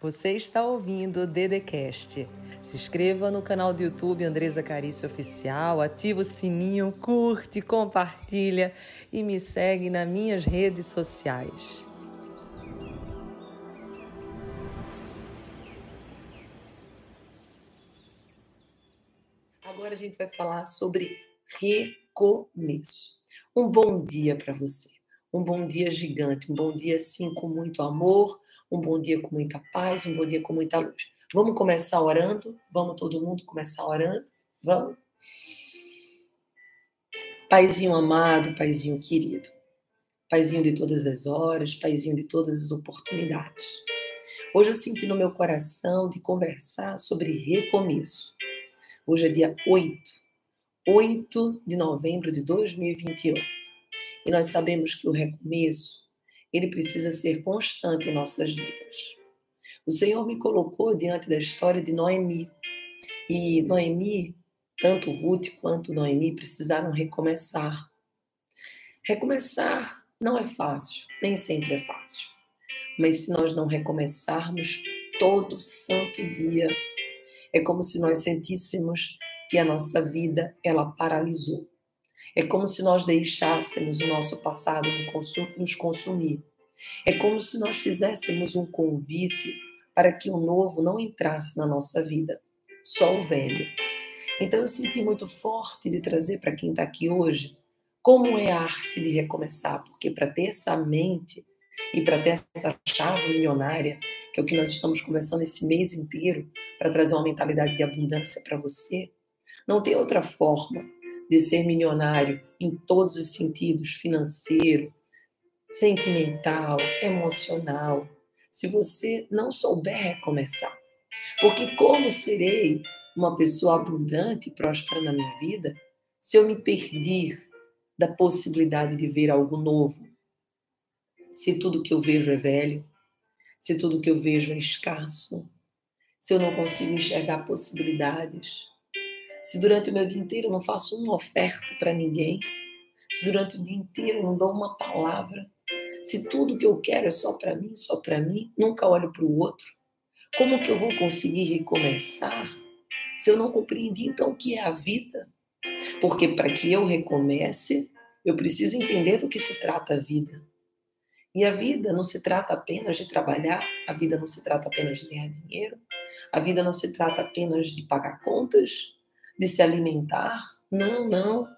Você está ouvindo o Dedecast. Se inscreva no canal do YouTube Andresa Carício Oficial, ativa o sininho, curte, compartilha e me segue nas minhas redes sociais. Agora a gente vai falar sobre recomeço. Um bom dia para você. Um bom dia gigante, um bom dia sim com muito amor, um bom dia com muita paz, um bom dia com muita luz. Vamos começar orando? Vamos todo mundo começar orando? Vamos? Paizinho amado, Paizinho querido, Paizinho de todas as horas, Paizinho de todas as oportunidades. Hoje eu senti no meu coração de conversar sobre recomeço. Hoje é dia 8, 8 de novembro de 2021. E nós sabemos que o recomeço ele precisa ser constante em nossas vidas. O Senhor me colocou diante da história de Noemi. E Noemi, tanto Ruth quanto Noemi precisaram recomeçar. Recomeçar não é fácil, nem sempre é fácil. Mas se nós não recomeçarmos todo santo dia, é como se nós sentíssemos que a nossa vida ela paralisou. É como se nós deixássemos o nosso passado nos consumir. É como se nós fizéssemos um convite para que o novo não entrasse na nossa vida, só o velho. Então eu senti muito forte de trazer para quem está aqui hoje como é a arte de recomeçar, porque para ter essa mente e para ter essa chave milionária, que é o que nós estamos conversando esse mês inteiro, para trazer uma mentalidade de abundância para você, não tem outra forma de ser milionário em todos os sentidos financeiro, sentimental, emocional, se você não souber recomeçar. Porque como serei uma pessoa abundante e próspera na minha vida se eu me perder da possibilidade de ver algo novo? Se tudo que eu vejo é velho, se tudo que eu vejo é escasso, se eu não consigo enxergar possibilidades, se durante o meu dia inteiro eu não faço uma oferta para ninguém, se durante o dia inteiro eu não dou uma palavra, se tudo que eu quero é só para mim, só para mim, nunca olho para o outro, como que eu vou conseguir recomeçar se eu não compreendi então o que é a vida? Porque para que eu recomece, eu preciso entender do que se trata a vida. E a vida não se trata apenas de trabalhar, a vida não se trata apenas de ganhar dinheiro, a vida não se trata apenas de pagar contas, de se alimentar. Não, não.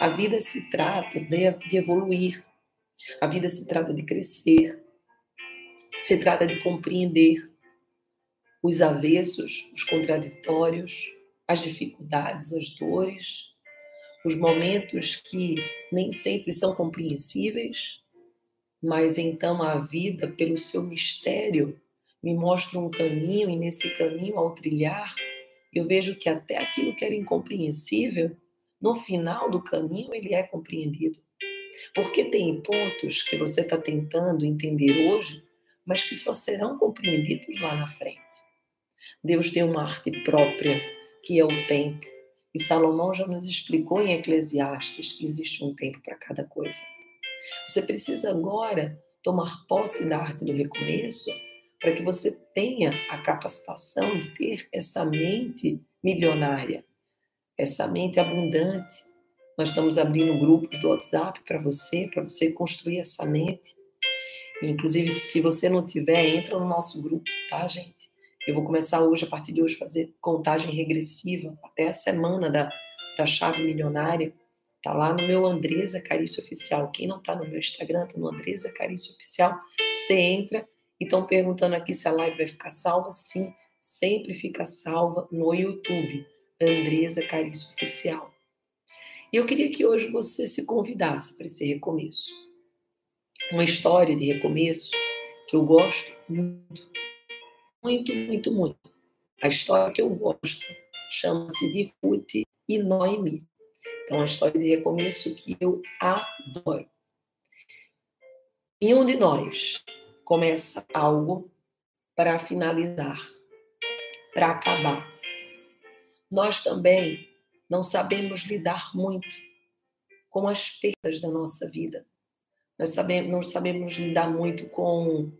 A vida se trata de, de evoluir. A vida se trata de crescer. Se trata de compreender os avessos, os contraditórios, as dificuldades, as dores, os momentos que nem sempre são compreensíveis, mas então a vida, pelo seu mistério, me mostra um caminho e nesse caminho, ao trilhar, eu vejo que até aquilo que era incompreensível, no final do caminho ele é compreendido. Porque tem pontos que você está tentando entender hoje, mas que só serão compreendidos lá na frente. Deus tem uma arte própria, que é o tempo. E Salomão já nos explicou em Eclesiastes que existe um tempo para cada coisa. Você precisa agora tomar posse da arte do recomeço para que você tenha a capacitação de ter essa mente milionária, essa mente abundante. Nós estamos abrindo grupos do WhatsApp para você, para você construir essa mente. inclusive, se você não tiver, entra no nosso grupo, tá, gente? Eu vou começar hoje, a partir de hoje, fazer contagem regressiva até a semana da, da chave milionária. Tá lá no meu Andresa Carício Oficial. Quem não tá no meu Instagram, tá no Andresa Carício Oficial. Você entra estão perguntando aqui se a live vai ficar salva. Sim, sempre fica salva no YouTube, Andresa Carício Oficial. E eu queria que hoje você se convidasse para esse recomeço. Uma história de recomeço que eu gosto muito, muito, muito, muito. A história que eu gosto chama-se de Ruth e Noemi. Então, a história de recomeço que eu adoro. E um de nós começa algo para finalizar, para acabar. Nós também não sabemos lidar muito com as perdas da nossa vida. Nós sabemos, não sabemos lidar muito com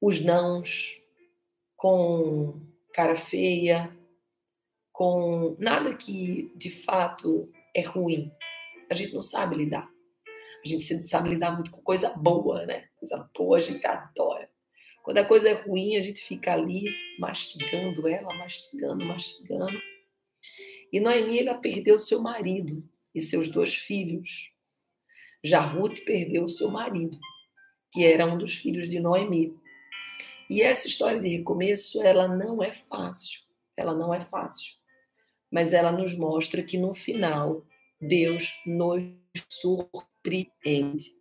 os nãos, com cara feia, com nada que de fato é ruim. A gente não sabe lidar. A gente sabe lidar muito com coisa boa, né? Coisa boa a gente adora. Quando a coisa é ruim, a gente fica ali mastigando ela, mastigando, mastigando. E Noemi, ela perdeu seu marido e seus dois filhos. Já Ruth perdeu seu marido, que era um dos filhos de Noemi. E essa história de recomeço, ela não é fácil. Ela não é fácil. Mas ela nos mostra que no final, Deus nos surpreende.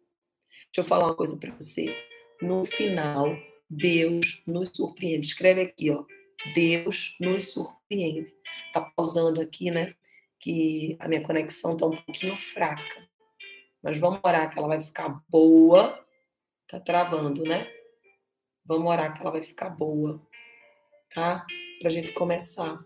Deixa eu falar uma coisa para você. No final, Deus nos surpreende. Escreve aqui, ó. Deus nos surpreende. Tá pausando aqui, né? Que a minha conexão tá um pouquinho fraca. Mas vamos orar que ela vai ficar boa. Tá travando, né? Vamos orar que ela vai ficar boa. Tá? Pra gente começar.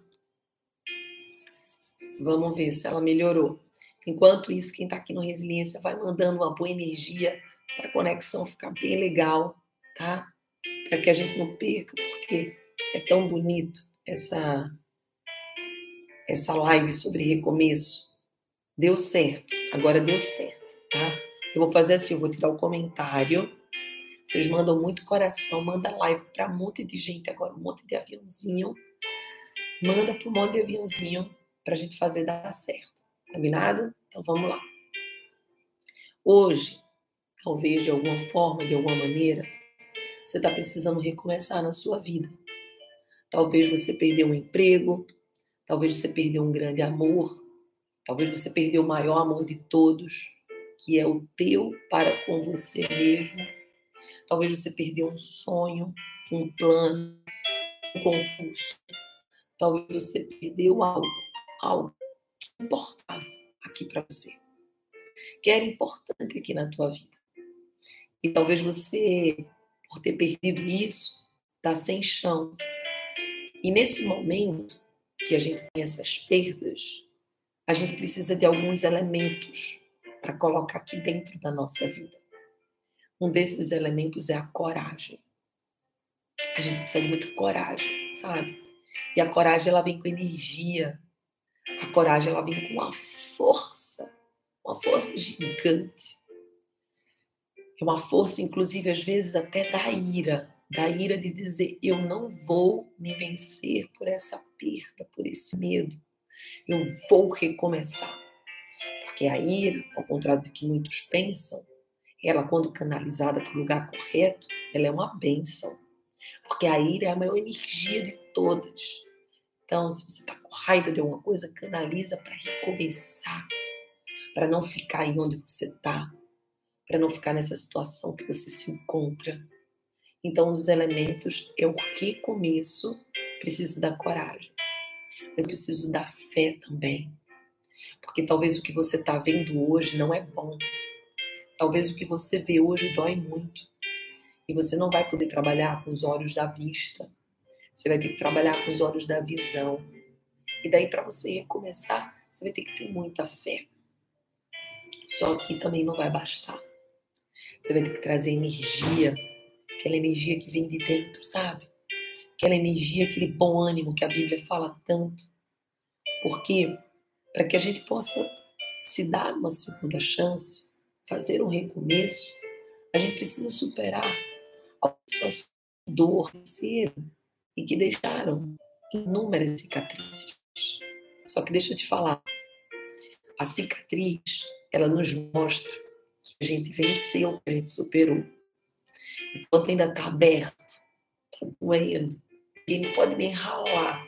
Vamos ver se ela melhorou. Enquanto isso, quem está aqui no Resiliência vai mandando uma boa energia para a conexão ficar bem legal, tá? Para que a gente não perca, porque é tão bonito essa essa live sobre recomeço. Deu certo, agora deu certo, tá? Eu vou fazer assim, eu vou tirar o comentário. Vocês mandam muito coração, manda live para um monte de gente agora, um monte de aviãozinho. Manda para um monte de aviãozinho para a gente fazer dar certo. Combinado? Então vamos lá. Hoje, talvez de alguma forma, de alguma maneira, você está precisando recomeçar na sua vida. Talvez você perdeu um emprego, talvez você perdeu um grande amor, talvez você perdeu o maior amor de todos, que é o teu para com você mesmo. Talvez você perdeu um sonho, um plano, um concurso. Talvez você perdeu algo, algo que importava aqui para você, que era importante aqui na tua vida. E talvez você, por ter perdido isso, está sem chão. E nesse momento que a gente tem essas perdas, a gente precisa de alguns elementos para colocar aqui dentro da nossa vida. Um desses elementos é a coragem. A gente precisa de muita coragem, sabe? E a coragem ela vem com energia, a coragem ela vem com uma força, uma força gigante. É uma força, inclusive, às vezes até da ira, da ira de dizer: eu não vou me vencer por essa perda, por esse medo. Eu vou recomeçar. Porque a ira, ao contrário do que muitos pensam, ela, quando canalizada para o lugar correto, ela é uma benção. Porque a ira é a maior energia de todas. Então, se você está com raiva de alguma coisa, canaliza para recomeçar, para não ficar aí onde você está, para não ficar nessa situação que você se encontra. Então, um dos elementos é o recomeço, precisa da coragem, mas preciso da fé também. Porque talvez o que você está vendo hoje não é bom. Talvez o que você vê hoje dói muito. E você não vai poder trabalhar com os olhos da vista, você vai ter que trabalhar com os olhos da visão. E daí, para você recomeçar, você vai ter que ter muita fé. Só que também não vai bastar. Você vai ter que trazer energia, aquela energia que vem de dentro, sabe? Aquela energia, aquele bom ânimo que a Bíblia fala tanto. Porque para que a gente possa se dar uma segunda chance, fazer um recomeço, a gente precisa superar a situação de dor, e que deixaram inúmeras cicatrizes. Só que deixa eu te falar, a cicatriz, ela nos mostra a gente venceu, que a gente superou. Enquanto ainda está aberto, está doendo, ele pode nem ralar.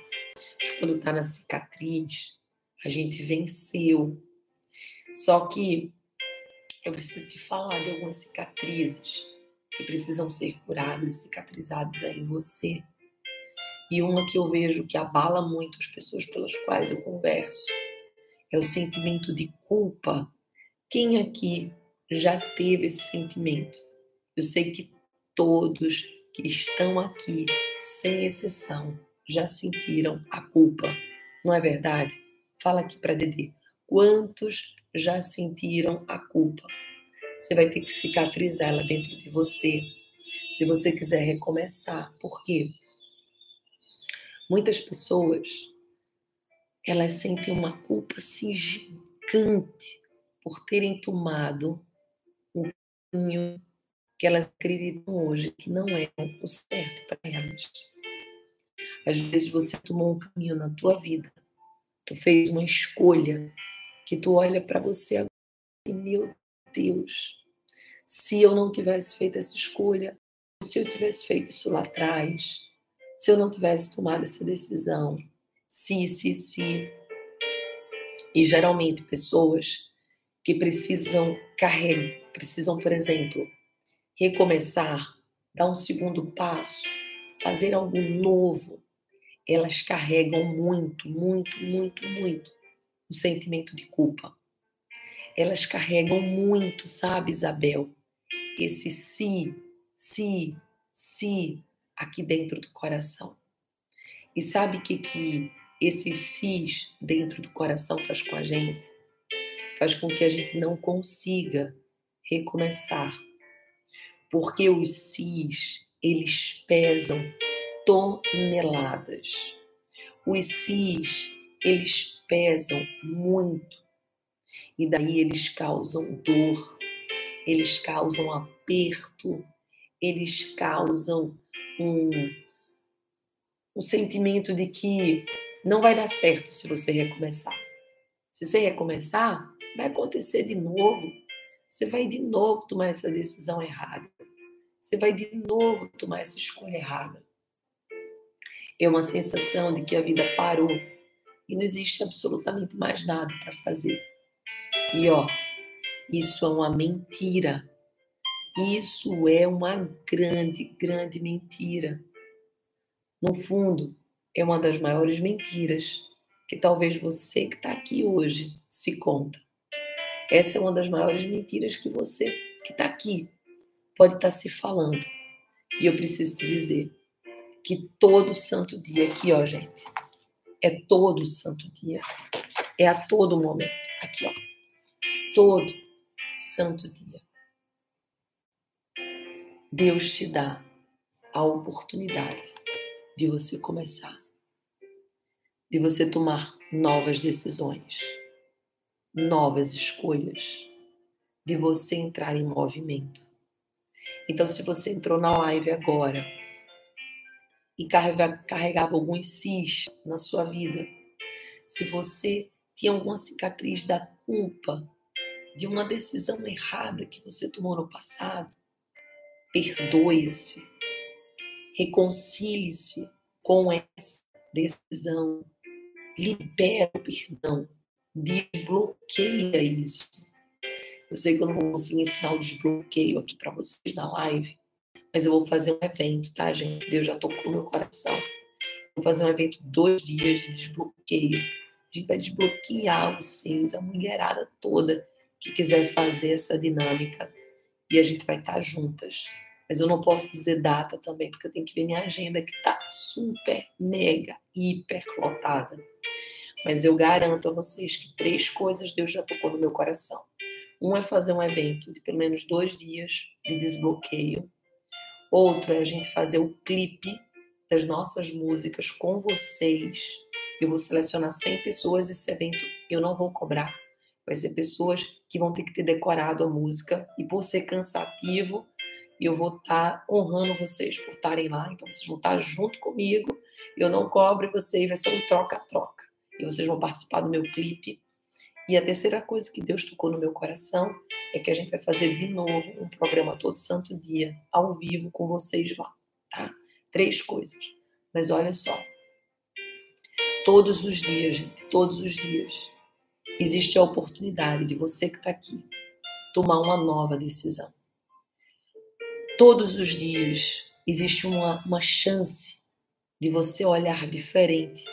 Mas quando está na cicatriz, a gente venceu. Só que eu preciso te falar de algumas cicatrizes que precisam ser curadas, cicatrizadas aí em você. E uma que eu vejo que abala muito as pessoas pelas quais eu converso é o sentimento de culpa. Quem aqui já teve esse sentimento? Eu sei que todos que estão aqui, sem exceção, já sentiram a culpa. Não é verdade? Fala aqui para Dedê. Quantos já sentiram a culpa? Você vai ter que cicatrizar ela dentro de você. Se você quiser recomeçar. Por quê? Muitas pessoas, elas sentem uma culpa assim gigante por terem tomado caminho que elas acreditam hoje que não é o certo para elas. Às vezes você tomou um caminho na tua vida, tu fez uma escolha que tu olha para você agora e meu Deus, se eu não tivesse feito essa escolha, se eu tivesse feito isso lá atrás, se eu não tivesse tomado essa decisão, se, se, se. E geralmente pessoas que precisam carregar, precisam, por exemplo, recomeçar, dar um segundo passo, fazer algo novo, elas carregam muito, muito, muito, muito o sentimento de culpa. Elas carregam muito, sabe, Isabel? Esse se, se, se aqui dentro do coração. E sabe o que, que esse cis dentro do coração faz com a gente? Faz com que a gente não consiga recomeçar porque os cis, eles pesam toneladas. Os cis, eles pesam muito. E daí eles causam dor, eles causam aperto, eles causam um, um sentimento de que não vai dar certo se você recomeçar. Se você recomeçar, vai acontecer de novo. Você vai de novo tomar essa decisão errada você vai de novo tomar essa escolha errada. É uma sensação de que a vida parou e não existe absolutamente mais nada para fazer. E ó, isso é uma mentira. Isso é uma grande, grande mentira. No fundo, é uma das maiores mentiras que talvez você que está aqui hoje se conta. Essa é uma das maiores mentiras que você que está aqui pode estar se falando. E eu preciso te dizer que todo santo dia aqui, ó, gente, é todo santo dia. É a todo momento. Aqui, ó. Todo santo dia. Deus te dá a oportunidade de você começar, de você tomar novas decisões, novas escolhas, de você entrar em movimento. Então, se você entrou na live agora e carregava alguns cis na sua vida, se você tinha alguma cicatriz da culpa de uma decisão errada que você tomou no passado, perdoe-se, reconcilie-se com essa decisão, libera o perdão, desbloqueia isso eu sei que eu não vou conseguir ensinar o desbloqueio aqui para vocês na live, mas eu vou fazer um evento, tá, gente? Deus já tocou meu coração. Vou fazer um evento dois dias de desbloqueio. A gente vai desbloquear vocês, a mulherada toda que quiser fazer essa dinâmica. E a gente vai estar juntas. Mas eu não posso dizer data também, porque eu tenho que ver minha agenda que tá super, mega, hiper lotada. Mas eu garanto a vocês que três coisas Deus já tocou no meu coração. Um é fazer um evento de pelo menos dois dias de desbloqueio. Outro é a gente fazer o clipe das nossas músicas com vocês. Eu vou selecionar 100 pessoas esse evento, eu não vou cobrar. Vai ser pessoas que vão ter que ter decorado a música e por ser cansativo, eu vou estar tá honrando vocês por estarem lá. Então vocês vão estar tá junto comigo. Eu não cobro vocês, vai ser um troca-troca. E vocês vão participar do meu clipe e a terceira coisa que Deus tocou no meu coração é que a gente vai fazer de novo um programa todo santo dia, ao vivo, com vocês lá, tá? Três coisas. Mas olha só. Todos os dias, gente, todos os dias, existe a oportunidade de você que está aqui tomar uma nova decisão. Todos os dias existe uma, uma chance de você olhar diferente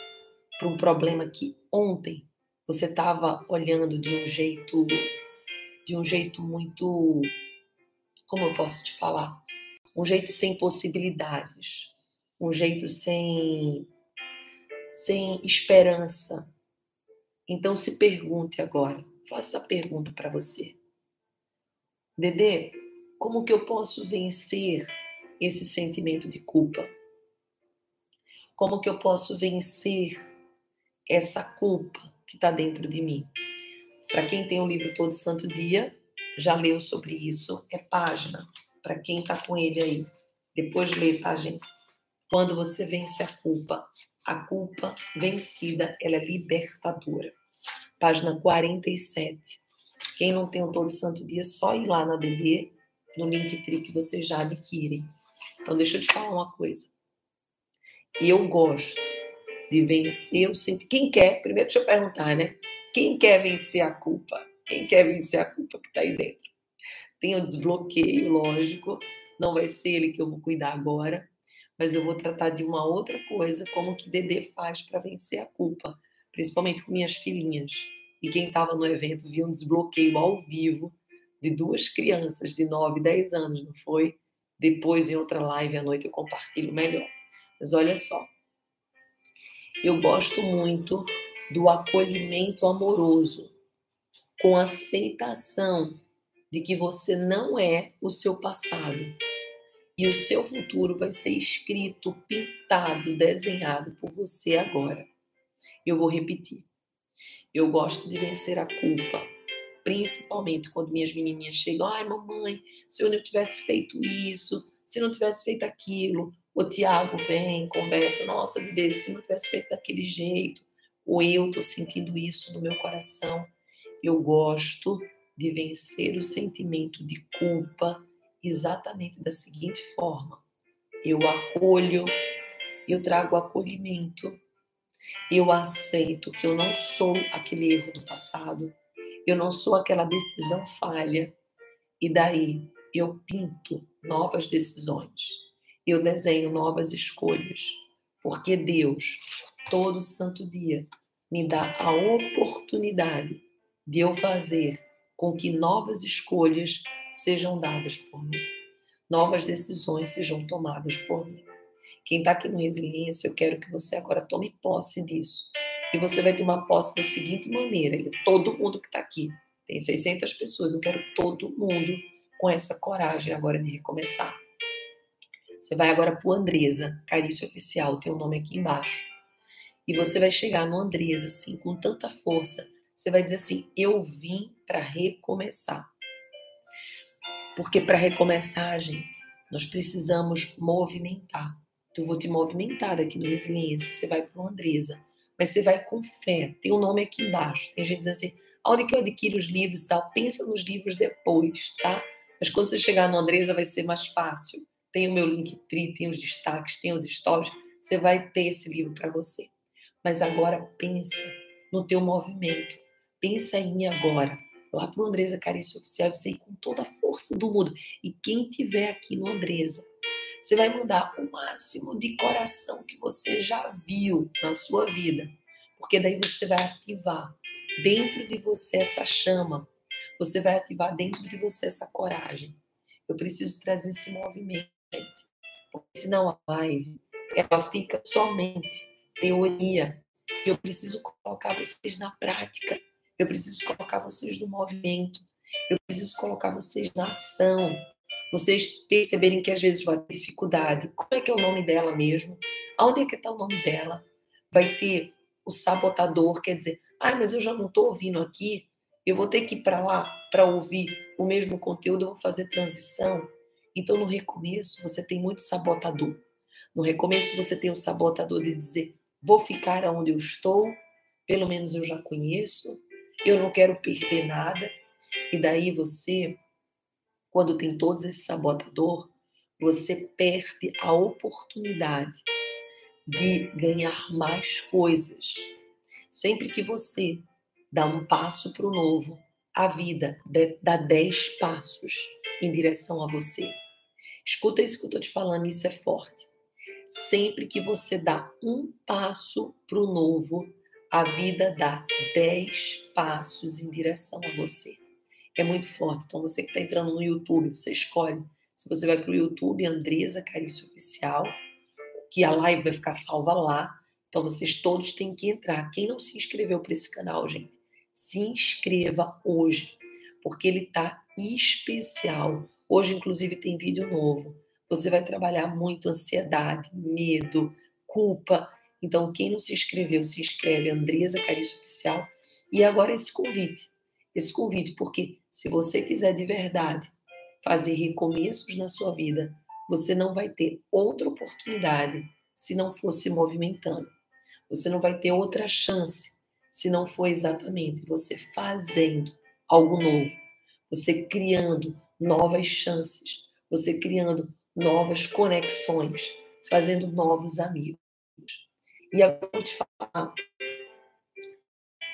para um problema que ontem você estava olhando de um jeito de um jeito muito como eu posso te falar? Um jeito sem possibilidades um jeito sem sem esperança. Então se pergunte agora faça a pergunta para você. Dedê como que eu posso vencer esse sentimento de culpa? Como que eu posso vencer essa culpa que está dentro de mim? Para quem tem o livro Todo Santo Dia, já leu sobre isso, é página. Para quem está com ele aí, depois de ler, tá, gente? Quando você vence a culpa, a culpa vencida, ela é libertadora. Página 47. Quem não tem o Todo Santo Dia, só ir lá na DD, no Linktree que vocês já adquirem. Então, deixa eu te falar uma coisa. Eu gosto de vencer o sentimento. Quem quer? Primeiro, deixa eu perguntar, né? Quem quer vencer a culpa? Quem quer vencer a culpa que está aí dentro? Tem o desbloqueio, lógico. Não vai ser ele que eu vou cuidar agora, mas eu vou tratar de uma outra coisa, como que Dedê faz para vencer a culpa, principalmente com minhas filhinhas. E quem estava no evento viu um desbloqueio ao vivo de duas crianças de 9 e 10 anos, não foi? Depois, em outra live à noite, eu compartilho melhor. Mas olha só, eu gosto muito do acolhimento amoroso, com aceitação de que você não é o seu passado e o seu futuro vai ser escrito, pintado, desenhado por você agora. Eu vou repetir. Eu gosto de vencer a culpa, principalmente quando minhas menininhas chegam, ai mamãe, se eu não tivesse feito isso, se não tivesse feito aquilo, o Tiago vem, conversa, nossa, Deus, se não tivesse feito daquele jeito, ou eu estou sentindo isso no meu coração. Eu gosto de vencer o sentimento de culpa exatamente da seguinte forma: eu acolho, eu trago acolhimento, eu aceito que eu não sou aquele erro do passado, eu não sou aquela decisão falha, e daí eu pinto novas decisões, eu desenho novas escolhas, porque Deus, todo santo dia, me dá a oportunidade de eu fazer com que novas escolhas sejam dadas por mim, novas decisões sejam tomadas por mim. Quem está aqui no Resiliência, eu quero que você agora tome posse disso. E você vai tomar posse da seguinte maneira: todo mundo que está aqui, tem 600 pessoas, eu quero todo mundo com essa coragem agora de recomeçar. Você vai agora para o Andresa, Carício Oficial, tem o um nome aqui embaixo. E você vai chegar no Andresa, assim, com tanta força. Você vai dizer assim: Eu vim para recomeçar. Porque para recomeçar, gente, nós precisamos movimentar. Então, eu vou te movimentar aqui no Resiliência. Você vai para o Andresa. Mas você vai com fé. Tem o um nome aqui embaixo. Tem gente dizendo assim: aonde que eu adquiro os livros e tal? Pensa nos livros depois, tá? Mas quando você chegar no Andresa vai ser mais fácil. Tem o meu link tri, tem os destaques, tem os stories. Você vai ter esse livro para você. Mas agora pensa no teu movimento. Pensa em mim agora. Lá para o Andresa Carício Oficial, você ir com toda a força do mundo. E quem tiver aqui no Andresa, você vai mudar o máximo de coração que você já viu na sua vida. Porque daí você vai ativar dentro de você essa chama. Você vai ativar dentro de você essa coragem. Eu preciso trazer esse movimento, gente. Porque senão a live, ela fica somente teoria. Eu preciso colocar vocês na prática. Eu preciso colocar vocês no movimento. Eu preciso colocar vocês na ação. Vocês perceberem que às vezes vai ter dificuldade. Como é que é o nome dela mesmo? Aonde é que está o nome dela? Vai ter o sabotador, quer dizer, ah, mas eu já não estou ouvindo aqui, eu vou ter que ir para lá para ouvir o mesmo conteúdo, eu vou fazer transição. Então, no recomeço, você tem muito sabotador. No recomeço, você tem o sabotador de dizer: vou ficar onde eu estou, pelo menos eu já conheço, eu não quero perder nada. E daí você, quando tem todos esse sabotador, você perde a oportunidade de ganhar mais coisas. Sempre que você dá um passo para o novo, a vida dá dez passos em direção a você. Escuta isso que eu estou te falando, isso é forte. Sempre que você dá um passo para o novo, a vida dá dez passos em direção a você. É muito forte. Então, você que está entrando no YouTube, você escolhe. Se você vai para o YouTube, Andresa Carício Oficial, que a live vai ficar salva lá. Então, vocês todos têm que entrar. Quem não se inscreveu para esse canal, gente, se inscreva hoje, porque ele está especial. Hoje, inclusive, tem vídeo novo. Você vai trabalhar muito ansiedade, medo, culpa. Então, quem não se inscreveu, se inscreve, Andresa Carício Oficial. E agora esse convite. Esse convite, porque se você quiser de verdade fazer recomeços na sua vida, você não vai ter outra oportunidade se não for se movimentando. Você não vai ter outra chance se não for exatamente você fazendo algo novo, você criando novas chances, você criando novas conexões, fazendo novos amigos. E agora eu vou te falar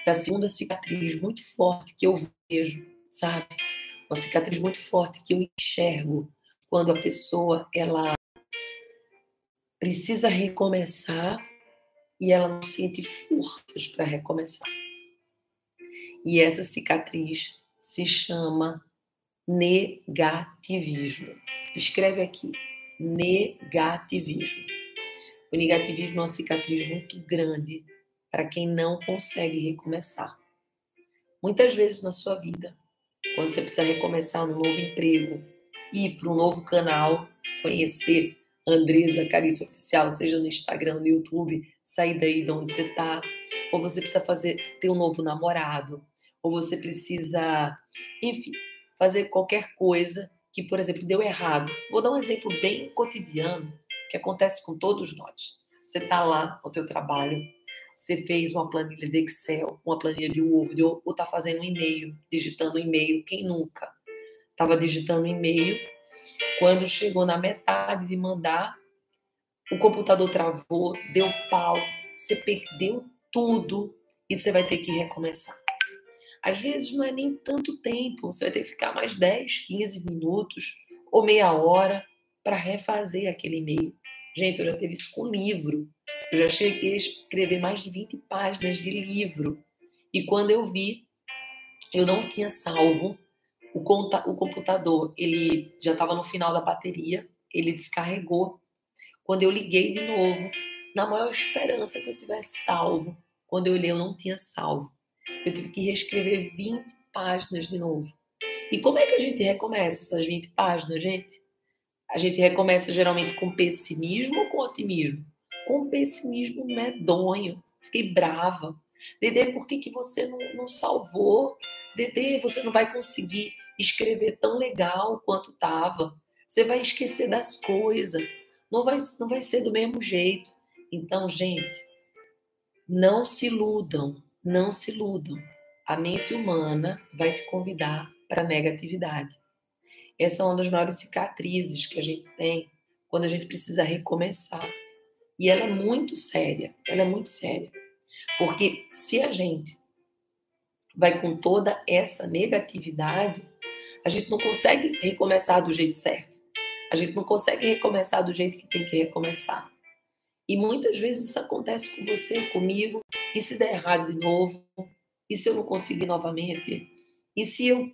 da segunda cicatriz muito forte que eu vejo, sabe? Uma cicatriz muito forte que eu enxergo quando a pessoa ela precisa recomeçar e ela não sente forças para recomeçar. E essa cicatriz se chama negativismo. Escreve aqui, negativismo. O negativismo é uma cicatriz muito grande para quem não consegue recomeçar. Muitas vezes na sua vida, quando você precisa recomeçar um novo emprego, ir para um novo canal, conhecer Andresa Carícia Oficial, seja no Instagram, no YouTube, sair daí de onde você está, ou você precisa fazer ter um novo namorado, ou você precisa, enfim, fazer qualquer coisa que, por exemplo, deu errado. Vou dar um exemplo bem cotidiano que acontece com todos nós. Você está lá no teu trabalho, você fez uma planilha de Excel, uma planilha de Word, ou está fazendo um e-mail, digitando um e-mail, quem nunca? Estava digitando um e-mail, quando chegou na metade de mandar, o computador travou, deu pau, você perdeu tudo e você vai ter que recomeçar. Às vezes não é nem tanto tempo, você vai ter que ficar mais 10, 15 minutos ou meia hora para refazer aquele e-mail. Gente, eu já teve isso com livro. Eu já cheguei a escrever mais de 20 páginas de livro. E quando eu vi, eu não tinha salvo o, o computador. Ele já estava no final da bateria, ele descarregou. Quando eu liguei de novo, na maior esperança que eu tivesse salvo, quando eu olhei, eu não tinha salvo. Eu tive que reescrever 20 páginas de novo. E como é que a gente recomeça essas 20 páginas, gente? A gente recomeça geralmente com pessimismo ou com otimismo? Com pessimismo medonho. Fiquei brava. Dedê, por que, que você não, não salvou? Dedê, você não vai conseguir escrever tão legal quanto estava. Você vai esquecer das coisas. Não vai, não vai ser do mesmo jeito. Então, gente, não se iludam. Não se iludam. A mente humana vai te convidar para a negatividade. Essa é uma das maiores cicatrizes que a gente tem quando a gente precisa recomeçar. E ela é muito séria, ela é muito séria. Porque se a gente vai com toda essa negatividade, a gente não consegue recomeçar do jeito certo. A gente não consegue recomeçar do jeito que tem que recomeçar. E muitas vezes isso acontece com você, comigo. E se der errado de novo? E se eu não conseguir novamente? E se eu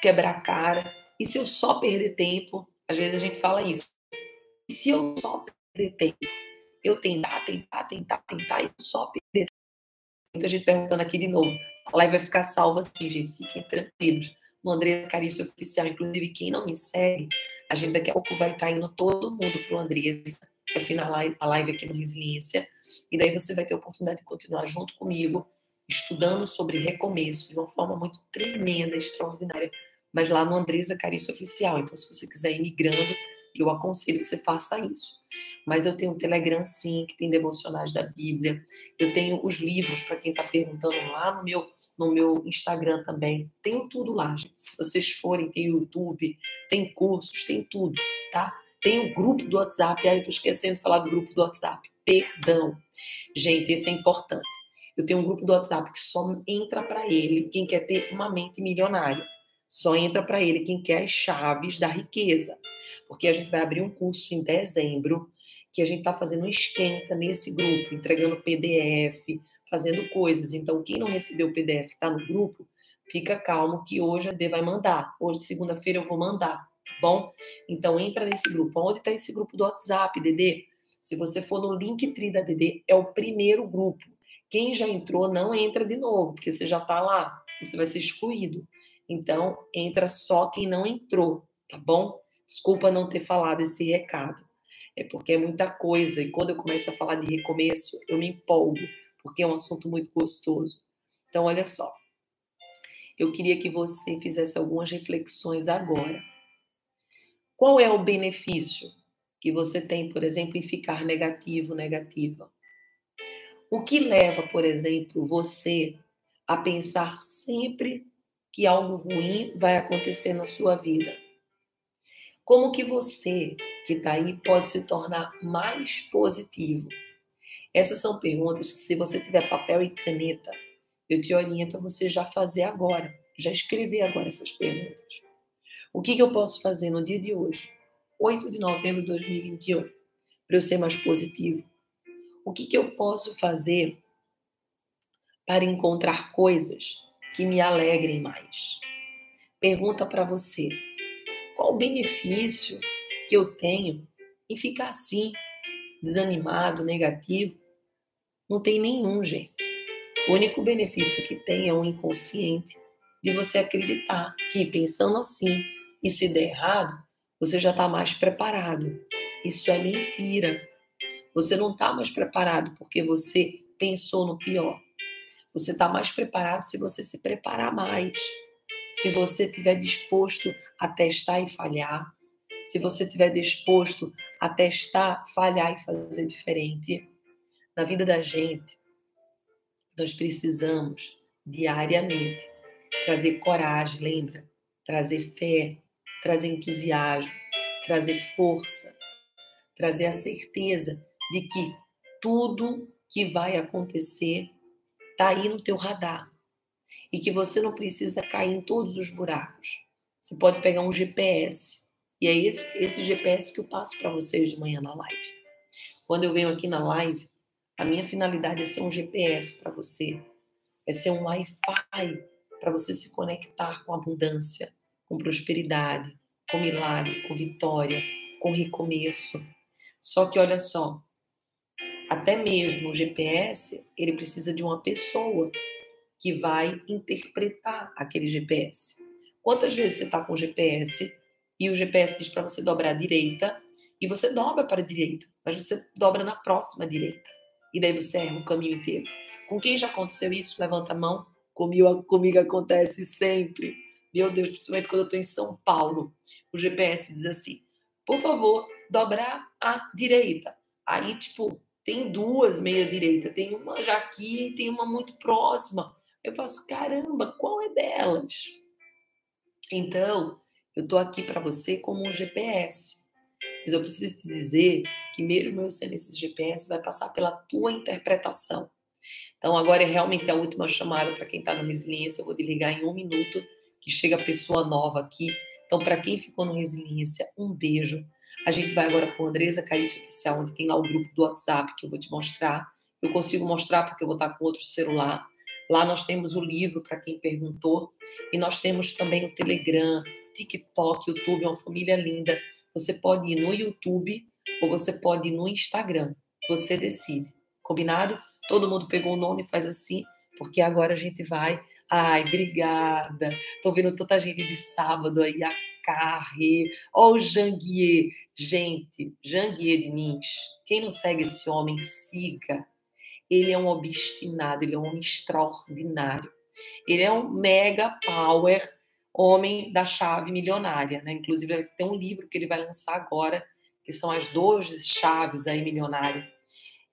quebrar a cara? E se eu só perder tempo? Às vezes a gente fala isso. E se eu só perder tempo? Eu tentar, tentar, tentar, tentar e só perder tempo. Muita gente perguntando aqui de novo. A live vai ficar salva assim, gente. Fiquem tranquilos. No André Carício Oficial. Inclusive, quem não me segue, a gente daqui a pouco vai estar indo todo mundo para o Para finalizar a live aqui no Resiliência. E daí você vai ter a oportunidade de continuar junto comigo, estudando sobre recomeço de uma forma muito tremenda, extraordinária, mas lá no Andresa Carício Oficial. Então, se você quiser ir migrando, eu aconselho que você faça isso. Mas eu tenho um Telegram, sim, que tem devocionais da Bíblia. Eu tenho os livros, para quem está perguntando lá no meu, no meu Instagram também. Tenho tudo lá, gente. Se vocês forem, tem YouTube, tem cursos, tem tudo, tá? Tem o grupo do WhatsApp. Ai, eu tô esquecendo de falar do grupo do WhatsApp. Perdão. Gente, esse é importante. Eu tenho um grupo do WhatsApp que só entra para ele quem quer ter uma mente milionária. Só entra para ele quem quer as chaves da riqueza. Porque a gente vai abrir um curso em dezembro que a gente está fazendo um esquenta nesse grupo, entregando PDF, fazendo coisas. Então, quem não recebeu o PDF está no grupo, fica calmo que hoje a D vai mandar. Hoje, segunda-feira, eu vou mandar bom? Então entra nesse grupo. Onde está esse grupo do WhatsApp, Dedê? Se você for no Linktree da Dedê, é o primeiro grupo. Quem já entrou não entra de novo, porque você já está lá, você vai ser excluído. Então entra só quem não entrou, tá bom? Desculpa não ter falado esse recado. é porque é muita coisa. E quando eu começo a falar de recomeço, eu me empolgo, porque é um assunto muito gostoso. Então, olha só. Eu queria que você fizesse algumas reflexões agora. Qual é o benefício que você tem, por exemplo, em ficar negativo, negativa? O que leva, por exemplo, você a pensar sempre que algo ruim vai acontecer na sua vida? Como que você que está aí pode se tornar mais positivo? Essas são perguntas que, se você tiver papel e caneta, eu te oriento a você já fazer agora, já escrever agora essas perguntas. O que, que eu posso fazer no dia de hoje, 8 de novembro de 2021, para eu ser mais positivo? O que, que eu posso fazer para encontrar coisas que me alegrem mais? Pergunta para você: qual o benefício que eu tenho em ficar assim, desanimado, negativo? Não tem nenhum, gente. O único benefício que tem é o inconsciente de você acreditar que pensando assim e se der errado, você já está mais preparado. Isso é mentira. Você não está mais preparado porque você pensou no pior. Você está mais preparado se você se preparar mais. Se você estiver disposto a testar e falhar. Se você estiver disposto a testar, falhar e fazer diferente. Na vida da gente, nós precisamos diariamente trazer coragem, lembra? Trazer fé, trazer entusiasmo, trazer força, trazer a certeza de que tudo que vai acontecer está aí no teu radar e que você não precisa cair em todos os buracos. Você pode pegar um GPS e é esse, esse GPS que eu passo para vocês de manhã na live. Quando eu venho aqui na live, a minha finalidade é ser um GPS para você, é ser um Wi-Fi para você se conectar com abundância, com prosperidade, com milagre, com vitória, com recomeço. Só que olha só, até mesmo o GPS, ele precisa de uma pessoa que vai interpretar aquele GPS. Quantas vezes você está com o GPS e o GPS diz para você dobrar à direita e você dobra para a direita, mas você dobra na próxima direita e daí você erra o caminho inteiro. Com quem já aconteceu isso? Levanta a mão. Comigo, comigo acontece sempre. Meu Deus, principalmente quando eu estou em São Paulo. O GPS diz assim: por favor, dobrar à direita. Aí, tipo, tem duas meia-direita, tem uma já aqui e tem uma muito próxima. Eu faço, caramba, qual é delas? Então, eu estou aqui para você como um GPS. Mas eu preciso te dizer que mesmo eu sendo esse GPS, vai passar pela tua interpretação. Então, agora é realmente a última chamada para quem está no Resiliência. Eu vou desligar em um minuto, que chega pessoa nova aqui. Então, para quem ficou no Resiliência, um beijo. A gente vai agora para o Andresa Carício Oficial, onde tem lá o grupo do WhatsApp que eu vou te mostrar. Eu consigo mostrar porque eu vou estar com outro celular. Lá nós temos o livro para quem perguntou e nós temos também o Telegram, TikTok, YouTube, é uma família linda. Você pode ir no YouTube ou você pode ir no Instagram. Você decide. Combinado? Todo mundo pegou o nome, faz assim, porque agora a gente vai. Ai, obrigada. Tô vendo tanta gente de sábado aí, a Carre, ó o Janguier. Gente, Janguier Diniz, quem não segue esse homem, siga. Ele é um obstinado, ele é um homem extraordinário. Ele é um mega power homem da chave milionária, né? Inclusive tem um livro que ele vai lançar agora, que são as 12 chaves aí milionárias.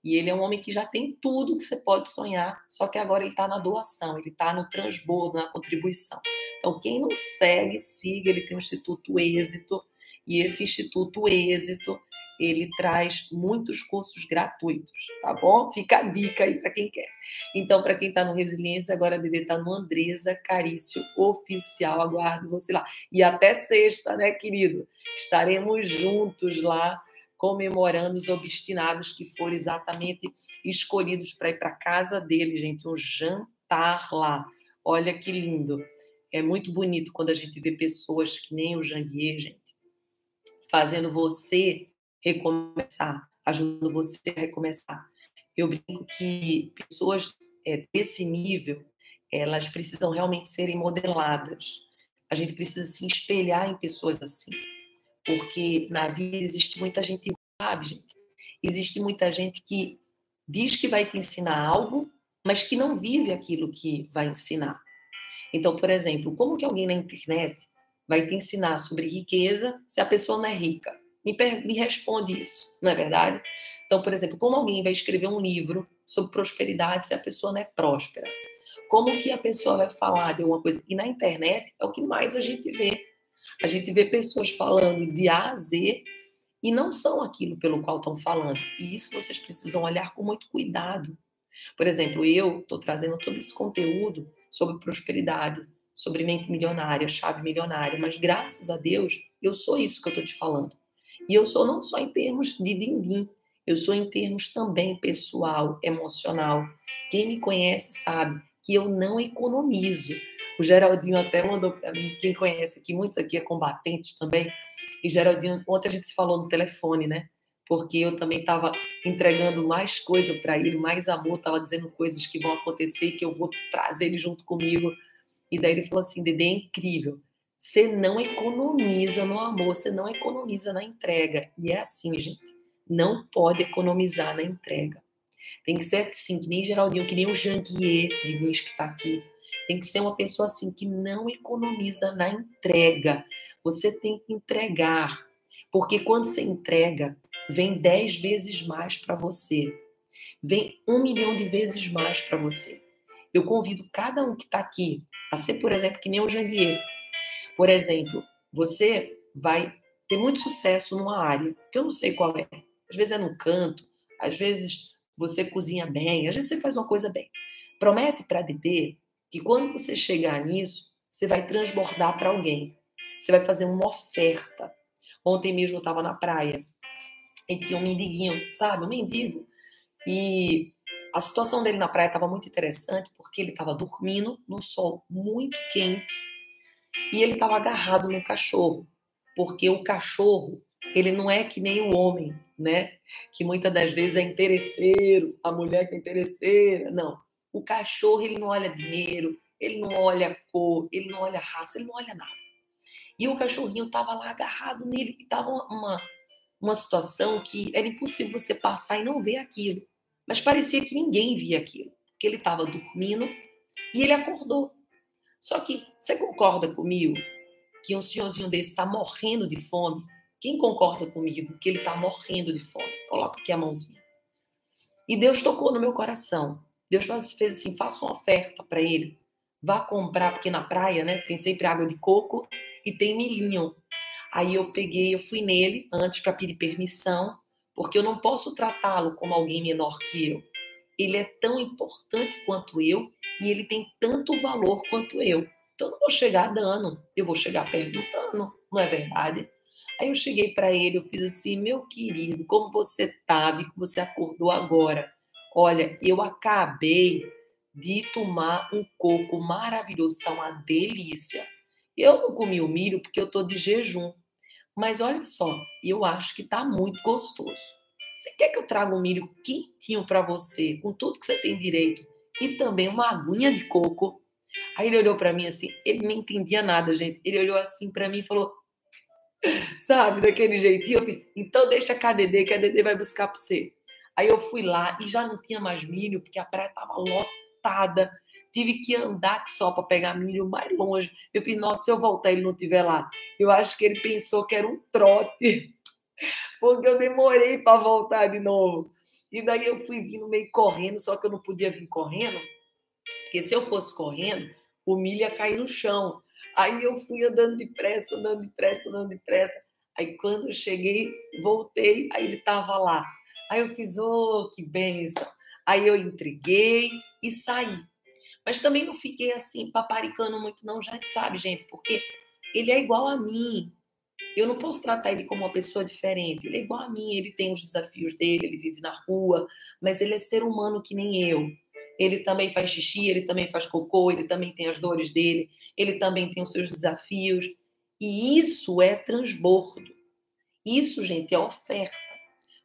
E ele é um homem que já tem tudo que você pode sonhar, só que agora ele está na doação, ele está no transbordo, na contribuição. Então, quem não segue, siga. Ele tem o Instituto Êxito, e esse Instituto Êxito ele traz muitos cursos gratuitos, tá bom? Fica a dica aí para quem quer. Então, para quem está no Resiliência, agora a Dede está no Andresa Carício Oficial. Aguardo você lá. E até sexta, né, querido? Estaremos juntos lá comemorando os obstinados que foram exatamente escolhidos para ir para casa dele, gente, um jantar lá. Olha que lindo. É muito bonito quando a gente vê pessoas que nem o Janguier, gente, fazendo você recomeçar, ajudando você a recomeçar. Eu brinco que pessoas é, desse nível, elas precisam realmente serem modeladas. A gente precisa se espelhar em pessoas assim, porque na vida existe muita gente sabe, gente? Existe muita gente que diz que vai te ensinar algo, mas que não vive aquilo que vai ensinar. Então, por exemplo, como que alguém na internet vai te ensinar sobre riqueza se a pessoa não é rica? Me, me responde isso, não é verdade? Então, por exemplo, como alguém vai escrever um livro sobre prosperidade se a pessoa não é próspera? Como que a pessoa vai falar de alguma coisa? E na internet é o que mais a gente vê. A gente vê pessoas falando de A a Z e não são aquilo pelo qual estão falando. E isso vocês precisam olhar com muito cuidado. Por exemplo, eu estou trazendo todo esse conteúdo sobre prosperidade, sobre mente milionária, chave milionária, mas graças a Deus eu sou isso que eu estou te falando. E eu sou não só em termos de din-din, eu sou em termos também pessoal, emocional. Quem me conhece sabe que eu não economizo. O Geraldinho até mandou para mim, quem conhece aqui, muitos aqui é combatente também. E Geraldinho, ontem a gente se falou no telefone, né? Porque eu também estava entregando mais coisa para ele, mais amor, estava dizendo coisas que vão acontecer que eu vou trazer ele junto comigo. E daí ele falou assim: Dede, é incrível. Você não economiza no amor, você não economiza na entrega. E é assim, gente. Não pode economizar na entrega. Tem que ser assim, que nem Geraldinho, que nem o Janguier Diniz que está aqui. Tem que ser uma pessoa assim que não economiza na entrega. Você tem que entregar. Porque quando você entrega, vem dez vezes mais para você. Vem um milhão de vezes mais para você. Eu convido cada um que está aqui a ser, por exemplo, que nem o Janguier por exemplo, você vai ter muito sucesso numa área, que eu não sei qual é. Às vezes é no canto, às vezes você cozinha bem, às vezes você faz uma coisa bem. Promete para Dede que quando você chegar nisso, você vai transbordar para alguém. Você vai fazer uma oferta. Ontem mesmo eu estava na praia e tinha um mendiguinho, sabe? Um mendigo. E a situação dele na praia estava muito interessante porque ele estava dormindo no sol muito quente e ele estava agarrado no cachorro, porque o cachorro, ele não é que nem o homem, né? Que muitas das vezes é interesseiro, a mulher que é interesseira. Não. O cachorro, ele não olha dinheiro, ele não olha cor, ele não olha raça, ele não olha nada. E o cachorrinho estava lá agarrado nele, e estava uma, uma situação que era impossível você passar e não ver aquilo. Mas parecia que ninguém via aquilo, porque ele estava dormindo e ele acordou. Só que você concorda comigo que um senhorzinho desse está morrendo de fome? Quem concorda comigo que ele está morrendo de fome? Coloca aqui a mãozinha. E Deus tocou no meu coração. Deus fez assim: faça uma oferta para ele. Vá comprar, porque na praia né, tem sempre água de coco e tem milhinho. Aí eu peguei, eu fui nele antes para pedir permissão, porque eu não posso tratá-lo como alguém menor que eu. Ele é tão importante quanto eu e ele tem tanto valor quanto eu. Então eu não vou chegar dando, eu vou chegar perguntando, não é verdade? Aí eu cheguei para ele, eu fiz assim, meu querido, como você tá? Vi que você acordou agora. Olha, eu acabei de tomar um coco maravilhoso, tá uma delícia. Eu não comi o milho porque eu tô de jejum. Mas olha só, eu acho que tá muito gostoso. Você quer que eu traga um milho quentinho para você, com tudo que você tem direito? e também uma aguinha de coco. Aí ele olhou para mim assim, ele nem entendia nada, gente. Ele olhou assim para mim e falou, sabe, daquele jeitinho. Eu falei, então deixa a Dedê, que a Dedê vai buscar para você. Aí eu fui lá e já não tinha mais milho, porque a praia estava lotada. Tive que andar só para pegar milho mais longe. Eu falei, nossa, se eu voltar ele não estiver lá, eu acho que ele pensou que era um trote, porque eu demorei para voltar de novo. E daí eu fui vindo meio correndo, só que eu não podia vir correndo, porque se eu fosse correndo, o milho ia cair no chão. Aí eu fui andando depressa, andando depressa, andando depressa. Aí quando eu cheguei, voltei, aí ele estava lá. Aí eu fiz, oh, que benção. Aí eu entreguei e saí. Mas também não fiquei assim, paparicando muito, não, já sabe, gente, porque ele é igual a mim. Eu não posso tratar ele como uma pessoa diferente. Ele é igual a mim, ele tem os desafios dele, ele vive na rua, mas ele é ser humano que nem eu. Ele também faz xixi, ele também faz cocô, ele também tem as dores dele, ele também tem os seus desafios. E isso é transbordo. Isso, gente, é oferta.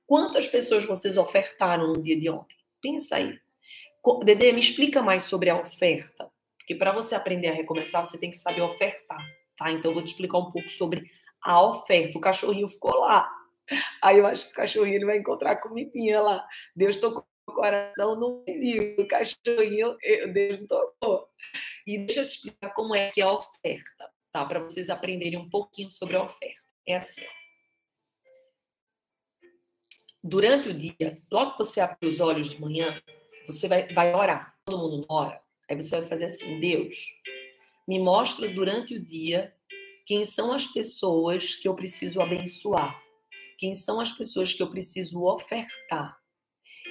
Quantas pessoas vocês ofertaram no dia de ontem? Pensa aí. Dede, me explica mais sobre a oferta. Porque para você aprender a recomeçar, você tem que saber ofertar, tá? Então eu vou te explicar um pouco sobre a oferta. O cachorrinho ficou lá. Aí eu acho que o cachorrinho ele vai encontrar comidinha lá. Deus tocou o coração no mendigo, o cachorrinho, Deus não tocou. E deixa eu te explicar como é que é a oferta, tá? Para vocês aprenderem um pouquinho sobre a oferta. É assim, ó. Durante o dia, logo que você abre os olhos de manhã, você vai, vai orar. Todo mundo ora. Aí você vai fazer assim: Deus, me mostra durante o dia quem são as pessoas que eu preciso abençoar, quem são as pessoas que eu preciso ofertar.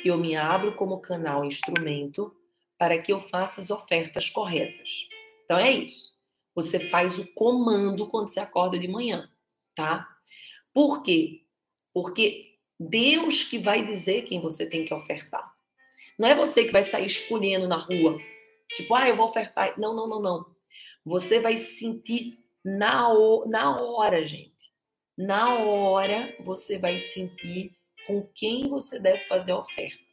Eu me abro como canal instrumento para que eu faça as ofertas corretas. Então é isso. Você faz o comando quando você acorda de manhã, tá? Por quê? Porque Deus que vai dizer quem você tem que ofertar. Não é você que vai sair escolhendo na rua. Tipo, ah, eu vou ofertar. Não, não, não, não. Você vai sentir na, na hora, gente. Na hora você vai sentir com quem você deve fazer a oferta.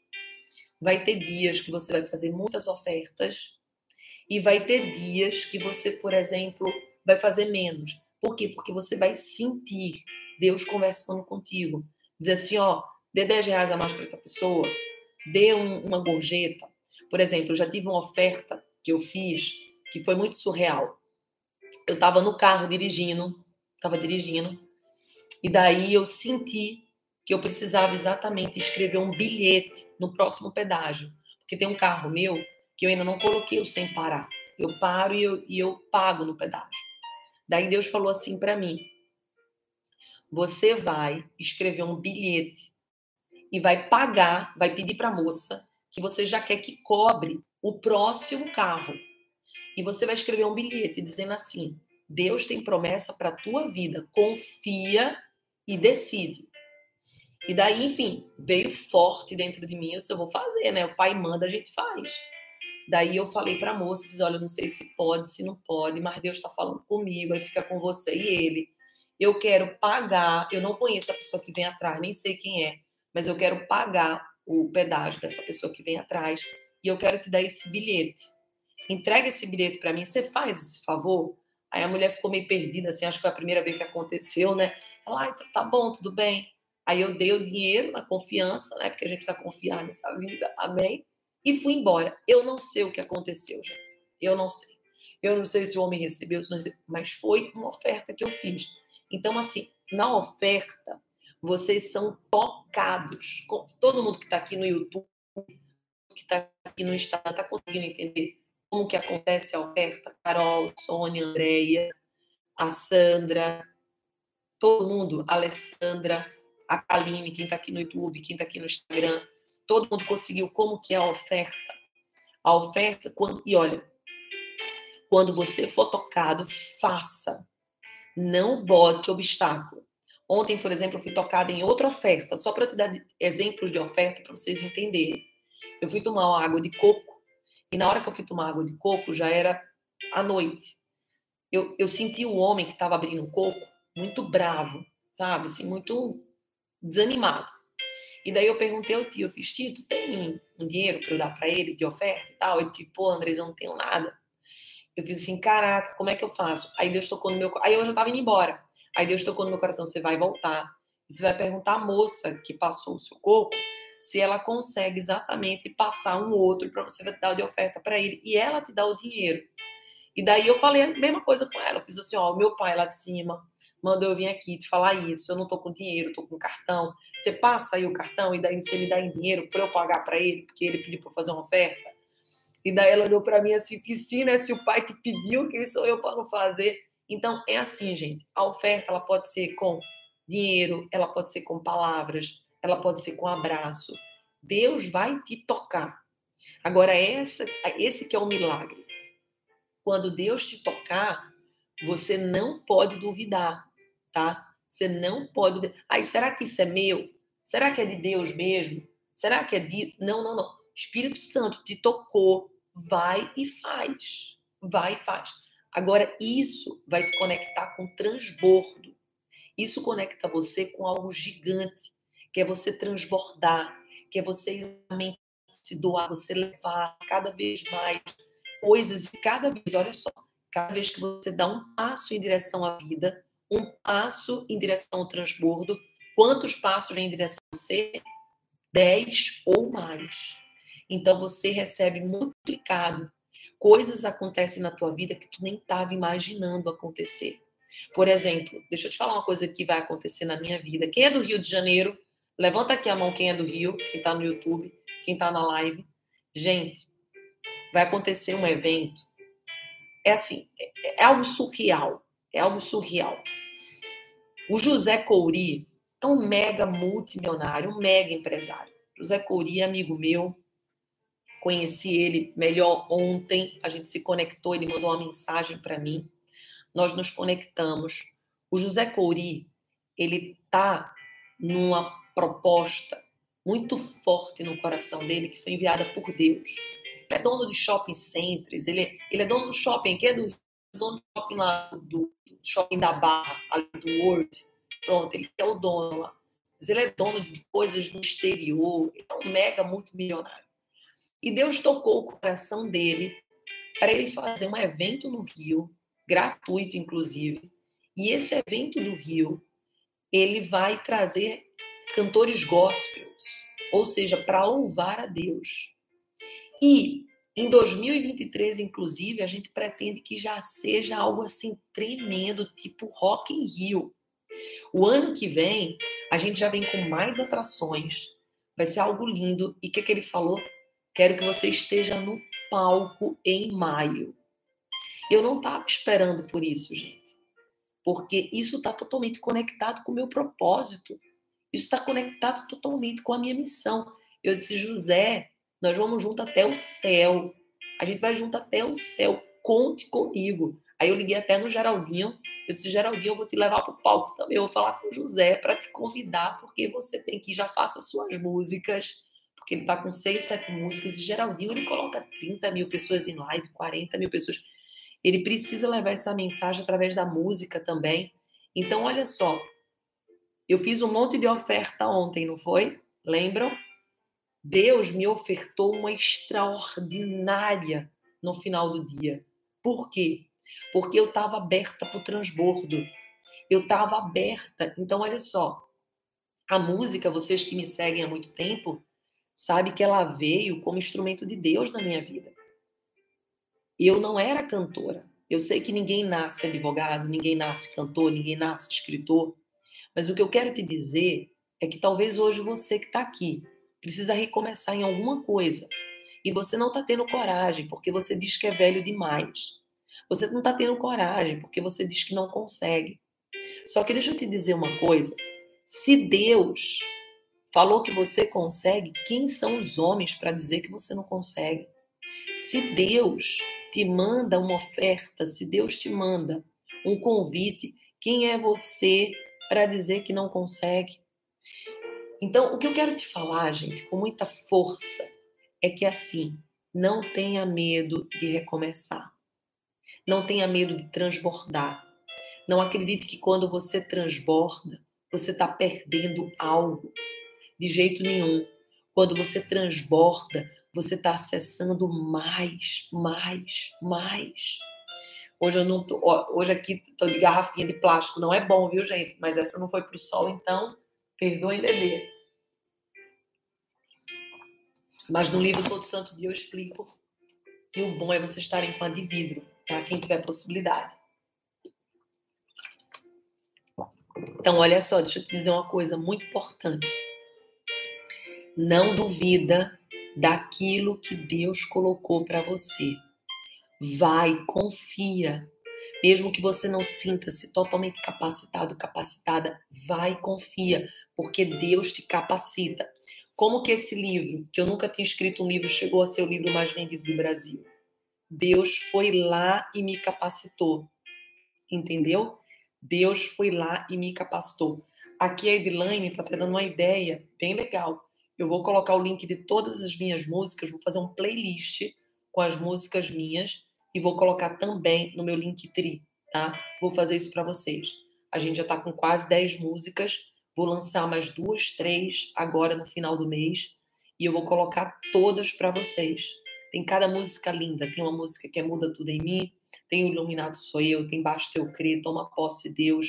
Vai ter dias que você vai fazer muitas ofertas e vai ter dias que você, por exemplo, vai fazer menos. Por quê? Porque você vai sentir Deus conversando contigo dizer assim, ó, dê 10 reais a mais para essa pessoa, dê um, uma gorjeta. Por exemplo, eu já tive uma oferta que eu fiz que foi muito surreal. Eu estava no carro dirigindo, estava dirigindo, e daí eu senti que eu precisava exatamente escrever um bilhete no próximo pedágio, porque tem um carro meu que eu ainda não coloquei o sem parar. Eu paro e eu, e eu pago no pedágio. Daí Deus falou assim para mim: você vai escrever um bilhete e vai pagar, vai pedir para a moça que você já quer que cobre o próximo carro. E você vai escrever um bilhete dizendo assim: Deus tem promessa para a tua vida, confia e decide. E daí, enfim, veio forte dentro de mim, eu disse, eu vou fazer, né? O pai manda, a gente faz. Daí eu falei para a moça, fiz, olha, não sei se pode, se não pode, mas Deus está falando comigo, aí fica com você e ele eu quero pagar, eu não conheço a pessoa que vem atrás, nem sei quem é, mas eu quero pagar o pedágio dessa pessoa que vem atrás e eu quero te dar esse bilhete. Entrega esse bilhete para mim, você faz esse favor? Aí a mulher ficou meio perdida, assim, acho que foi a primeira vez que aconteceu, né? Ela, ah, tá bom, tudo bem. Aí eu dei o dinheiro na confiança, né? Porque a gente precisa confiar nessa vida, amém? E fui embora. Eu não sei o que aconteceu, gente. Eu não sei. Eu não sei se o homem recebeu, mas foi uma oferta que eu fiz. Então, assim, na oferta, vocês são tocados. Todo mundo que está aqui no YouTube, que está aqui no Instagram, está conseguindo entender como que acontece a oferta? Carol, Sônia, Andréia, a Sandra, todo mundo, a Alessandra, a Kaline, quem está aqui no YouTube, quem está aqui no Instagram, todo mundo conseguiu como que é a oferta. A oferta, quando, e olha, quando você for tocado, faça. Não bote obstáculo. Ontem, por exemplo, eu fui tocada em outra oferta, só para te dar exemplos de oferta para vocês entenderem. Eu fui tomar uma água de coco e na hora que eu fui tomar água de coco já era à noite. Eu, eu senti o homem que estava abrindo o coco muito bravo, sabe? Assim, muito desanimado. E daí eu perguntei ao tio, eu fiz, tio, tu tem um dinheiro para eu dar para ele de oferta e tal? Ele tipo, pô, Andres, eu não tenho nada. Eu fiz assim, caraca, como é que eu faço? Aí Deus tocou no meu Aí eu já estava indo embora. Aí Deus tocou no meu coração, você vai voltar. Você vai perguntar à moça que passou o seu corpo se ela consegue exatamente passar um outro para você dar de oferta para ele. E ela te dá o dinheiro. E daí eu falei a mesma coisa com ela. Eu fiz assim, ó, o meu pai lá de cima mandou eu vir aqui te falar isso. Eu não tô com dinheiro, tô com cartão. Você passa aí o cartão e daí você me dá em dinheiro para eu pagar para ele, porque ele pediu para fazer uma oferta. E daí ela olhou para mim assim, sim, né? Se o pai que pediu, quem sou eu para não fazer? Então é assim, gente. A oferta ela pode ser com dinheiro, ela pode ser com palavras, ela pode ser com abraço. Deus vai te tocar. Agora essa, esse que é o milagre. Quando Deus te tocar, você não pode duvidar, tá? Você não pode. Ai, será que isso é meu? Será que é de Deus mesmo? Será que é de. Não, não, não. Espírito Santo te tocou, vai e faz. Vai e faz. Agora, isso vai te conectar com transbordo. Isso conecta você com algo gigante, que é você transbordar, que é você se doar, você levar cada vez mais coisas e cada vez, olha só, cada vez que você dá um passo em direção à vida, um passo em direção ao transbordo, Quantos passos vem em direção a você? Dez ou mais. Então você recebe multiplicado. Coisas acontecem na tua vida que tu nem estava imaginando acontecer. Por exemplo, deixa eu te falar uma coisa que vai acontecer na minha vida. Quem é do Rio de Janeiro? Levanta aqui a mão quem é do Rio, quem está no YouTube, quem está na live. Gente, vai acontecer um evento. É assim, é, é algo surreal. É algo surreal. O José Couri é um mega multimilionário, um mega empresário. José Couri é amigo meu. Conheci ele melhor ontem. A gente se conectou, ele mandou uma mensagem para mim. Nós nos conectamos. O José Couri, ele tá numa proposta muito forte no coração dele que foi enviada por Deus. Ele é dono de shopping centers, ele, é, ele é dono do shopping, que é do, dono do shopping lá do, shopping da Barra, ali do World. Pronto, ele é o dono lá. Mas ele é dono de coisas no exterior, ele é um mega multimilionário. E Deus tocou o coração dele para ele fazer um evento no Rio, gratuito inclusive. E esse evento do Rio, ele vai trazer cantores gospels, ou seja, para louvar a Deus. E em 2023, inclusive, a gente pretende que já seja algo assim tremendo, tipo Rock in Rio. O ano que vem, a gente já vem com mais atrações. Vai ser algo lindo. E o que, que ele falou? Quero que você esteja no palco em maio. Eu não estava esperando por isso, gente. Porque isso está totalmente conectado com o meu propósito. Isso está conectado totalmente com a minha missão. Eu disse, José, nós vamos junto até o céu. A gente vai junto até o céu. Conte comigo. Aí eu liguei até no Geraldinho. Eu disse, Geraldinho, eu vou te levar para o palco também. Eu vou falar com o José para te convidar, porque você tem que já faça suas músicas. Porque ele está com seis, sete músicas. E Geraldinho, ele coloca 30 mil pessoas em live, 40 mil pessoas. Ele precisa levar essa mensagem através da música também. Então, olha só. Eu fiz um monte de oferta ontem, não foi? Lembram? Deus me ofertou uma extraordinária no final do dia. Por quê? Porque eu estava aberta para o transbordo. Eu estava aberta. Então, olha só. A música, vocês que me seguem há muito tempo, sabe que ela veio como instrumento de Deus na minha vida. Eu não era cantora. Eu sei que ninguém nasce advogado, ninguém nasce cantor, ninguém nasce escritor. Mas o que eu quero te dizer é que talvez hoje você que está aqui precisa recomeçar em alguma coisa. E você não está tendo coragem porque você diz que é velho demais. Você não está tendo coragem porque você diz que não consegue. Só que deixa eu te dizer uma coisa: se Deus falou que você consegue, quem são os homens para dizer que você não consegue? Se Deus te manda uma oferta, se Deus te manda um convite, quem é você para dizer que não consegue? Então, o que eu quero te falar, gente, com muita força, é que assim, não tenha medo de recomeçar. Não tenha medo de transbordar. Não acredite que quando você transborda, você está perdendo algo. De jeito nenhum. Quando você transborda, você está acessando mais, mais, mais. Hoje eu não tô, hoje aqui tô de garrafinha de plástico, não é bom, viu, gente? Mas essa não foi pro sol, então perdoem Dedê. Mas no livro Todo Santo Dia eu explico que o bom é você estarem com a de vidro, tá? Quem tiver possibilidade. Então, olha só, deixa eu te dizer uma coisa muito importante. Não duvida daquilo que Deus colocou para você. Vai, confia. Mesmo que você não sinta-se totalmente capacitado, capacitada, vai, confia, porque Deus te capacita. Como que esse livro, que eu nunca tinha escrito um livro, chegou a ser o livro mais vendido do Brasil? Deus foi lá e me capacitou. Entendeu? Deus foi lá e me capacitou. Aqui a Edilane está dando uma ideia bem legal. Eu vou colocar o link de todas as minhas músicas, vou fazer um playlist com as músicas minhas e vou colocar também no meu Linktree, tá? Vou fazer isso para vocês. A gente já está com quase 10 músicas, vou lançar mais duas, três agora no final do mês e eu vou colocar todas para vocês. Tem cada música linda, tem uma música que é Muda Tudo em Mim, tem o Iluminado Sou Eu, tem Basta Eu Crer, Toma Posse Deus,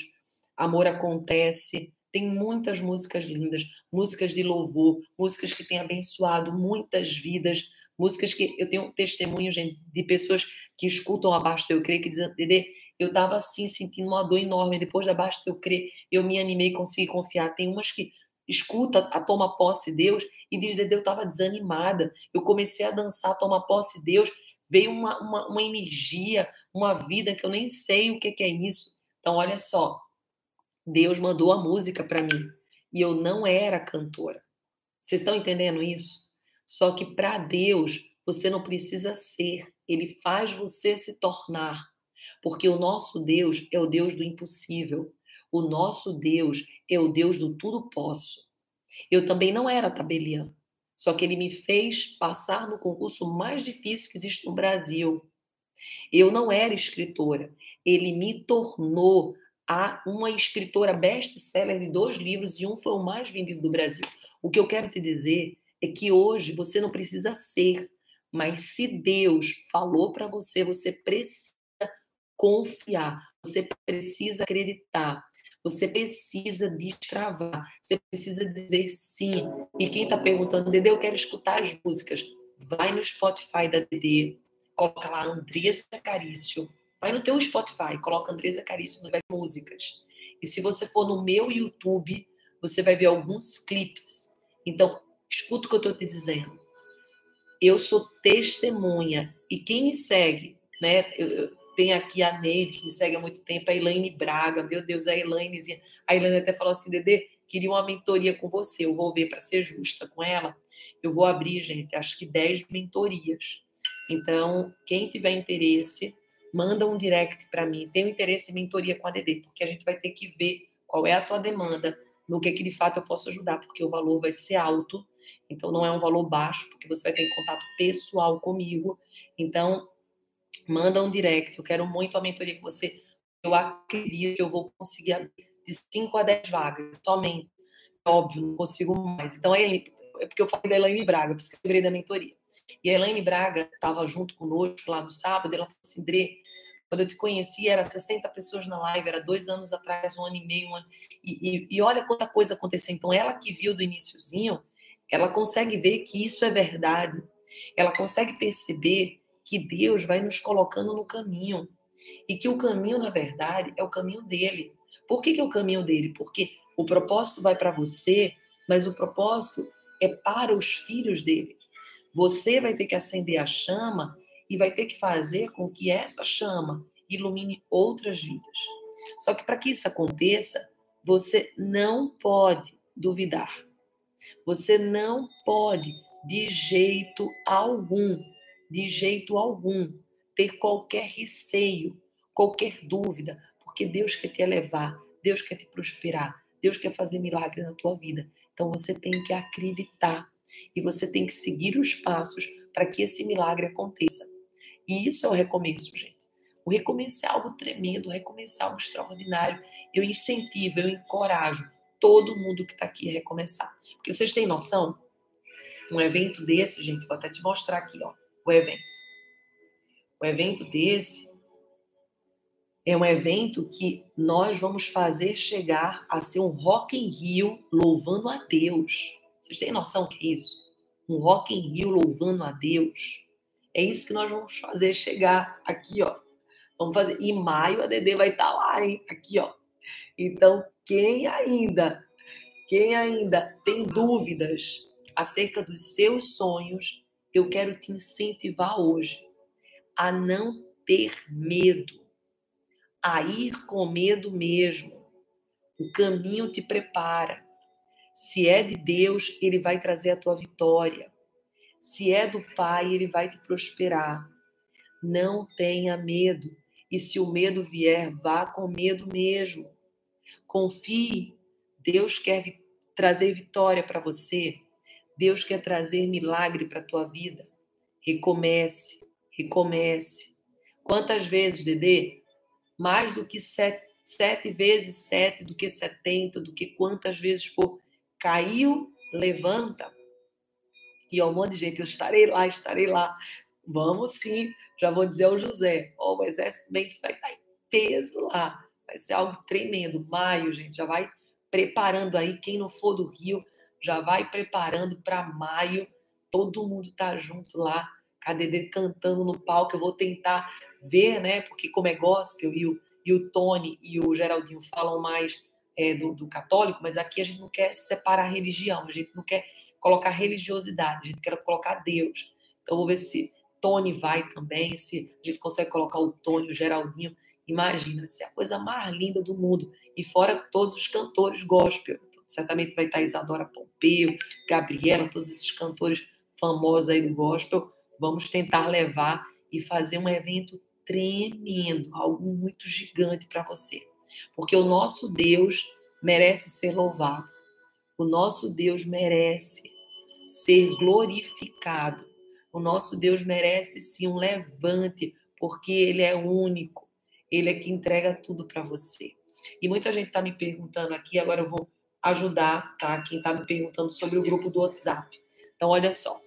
Amor Acontece, Tem muitas músicas lindas, músicas de louvor, músicas que têm abençoado muitas vidas, músicas que eu tenho testemunho, gente, de pessoas que escutam abaixo eu creio que dizem, Dedê, eu estava assim sentindo uma dor enorme, depois de abaixo eu creio, eu me animei, consegui confiar. Tem umas que escuta a toma posse Deus e diz, Dedê, eu estava desanimada, eu comecei a dançar, toma posse Deus, veio uma, uma, uma energia, uma vida que eu nem sei o que, que é isso. Então, olha só, Deus mandou a música para mim e eu não era cantora. Vocês estão entendendo isso? Só que para Deus você não precisa ser, ele faz você se tornar. Porque o nosso Deus é o Deus do impossível. O nosso Deus é o Deus do tudo posso. Eu também não era tabeliã, só que ele me fez passar no concurso mais difícil que existe no Brasil. Eu não era escritora, ele me tornou a uma escritora best-seller de dois livros e um foi o mais vendido do Brasil. O que eu quero te dizer é que hoje você não precisa ser, mas se Deus falou para você, você precisa confiar, você precisa acreditar, você precisa destravar, você precisa dizer sim. E quem está perguntando, Dede, eu quero escutar as músicas, vai no Spotify da Dede, coloca lá Andressa Carício, Vai no teu Spotify, coloca Andresa Caríssimo, vai músicas. E se você for no meu YouTube, você vai ver alguns clipes. Então, escuta o que eu estou te dizendo. Eu sou testemunha. E quem me segue, né? Eu, eu tenho aqui a Neide, que me segue há muito tempo, a Elaine Braga, meu Deus, a Elaine. A Elaine até falou assim, Dedê, queria uma mentoria com você. Eu vou ver para ser justa com ela. Eu vou abrir, gente, acho que 10 mentorias. Então, quem tiver interesse, manda um direct para mim, tenho interesse em mentoria com a DD, porque a gente vai ter que ver qual é a tua demanda, no que, que de fato eu posso ajudar, porque o valor vai ser alto, então não é um valor baixo, porque você vai ter contato pessoal comigo. Então, manda um direct, eu quero muito a mentoria com você. Eu acredito que eu vou conseguir de 5 a 10 vagas, somente. Óbvio, não consigo mais. Então, é, é porque eu falei da Elaine Braga, por isso que eu lembrei da mentoria. E a Elaine Braga estava junto conosco lá no sábado, ela falou assim, Dre, quando eu te conheci, era 60 pessoas na live, era dois anos atrás, um ano e meio, um ano, e, e, e olha quanta coisa aconteceu. Então, ela que viu do iníciozinho, ela consegue ver que isso é verdade. Ela consegue perceber que Deus vai nos colocando no caminho. E que o caminho, na verdade, é o caminho dele. Por que, que é o caminho dele? Porque o propósito vai para você, mas o propósito é para os filhos dele. Você vai ter que acender a chama e vai ter que fazer com que essa chama ilumine outras vidas. Só que para que isso aconteça, você não pode duvidar. Você não pode, de jeito algum, de jeito algum, ter qualquer receio, qualquer dúvida, porque Deus quer te elevar, Deus quer te prosperar, Deus quer fazer milagre na tua vida. Então você tem que acreditar e você tem que seguir os passos para que esse milagre aconteça. E isso é o recomeço, gente. O recomeço é algo tremendo, o recomeço é algo extraordinário. Eu incentivo, eu encorajo todo mundo que está aqui a recomeçar. Porque vocês têm noção? Um evento desse, gente, vou até te mostrar aqui, ó, o evento. O evento desse é um evento que nós vamos fazer chegar a ser um Rock in Rio louvando a Deus. Vocês têm noção que é isso? Um Rock in Rio louvando a Deus. É isso que nós vamos fazer chegar aqui, ó. Vamos fazer. Em maio a Dedê vai estar tá lá, hein? Aqui, ó. Então, quem ainda, quem ainda tem dúvidas acerca dos seus sonhos, eu quero te incentivar hoje a não ter medo, a ir com medo mesmo. O caminho te prepara. Se é de Deus, ele vai trazer a tua vitória. Se é do Pai, ele vai te prosperar. Não tenha medo. E se o medo vier, vá com medo mesmo. Confie. Deus quer trazer vitória para você. Deus quer trazer milagre para a tua vida. Recomece, recomece. Quantas vezes, Dedê? Mais do que sete, sete vezes sete, do que setenta, do que quantas vezes for. Caiu, levanta. E um monte de gente, eu estarei lá, estarei lá. Vamos sim, já vou dizer ao José, o Exército Mendes vai estar em peso lá. Vai ser algo tremendo. Maio, gente, já vai preparando aí, quem não for do Rio, já vai preparando para maio. Todo mundo tá junto lá, a Dedê cantando no palco. Eu vou tentar ver, né? Porque como é gospel e o, e o Tony e o Geraldinho falam mais é, do, do, católico, mas aqui a gente não quer separar religião, a gente não quer colocar religiosidade, a gente quer colocar Deus. Então, vou ver se Tony vai também, se a gente consegue colocar o Tony, o Geraldinho. Imagina, se é a coisa mais linda do mundo. E fora todos os cantores gospel. Então, certamente vai estar Isadora Pompeu, Gabriela, todos esses cantores famosos aí do gospel. Vamos tentar levar e fazer um evento tremendo, algo muito gigante para você. Porque o nosso Deus merece ser louvado. O nosso Deus merece ser glorificado. O nosso Deus merece sim um levante, porque ele é único. Ele é que entrega tudo para você. E muita gente está me perguntando aqui, agora eu vou ajudar, tá? Quem está me perguntando sobre o grupo do WhatsApp. Então, olha só.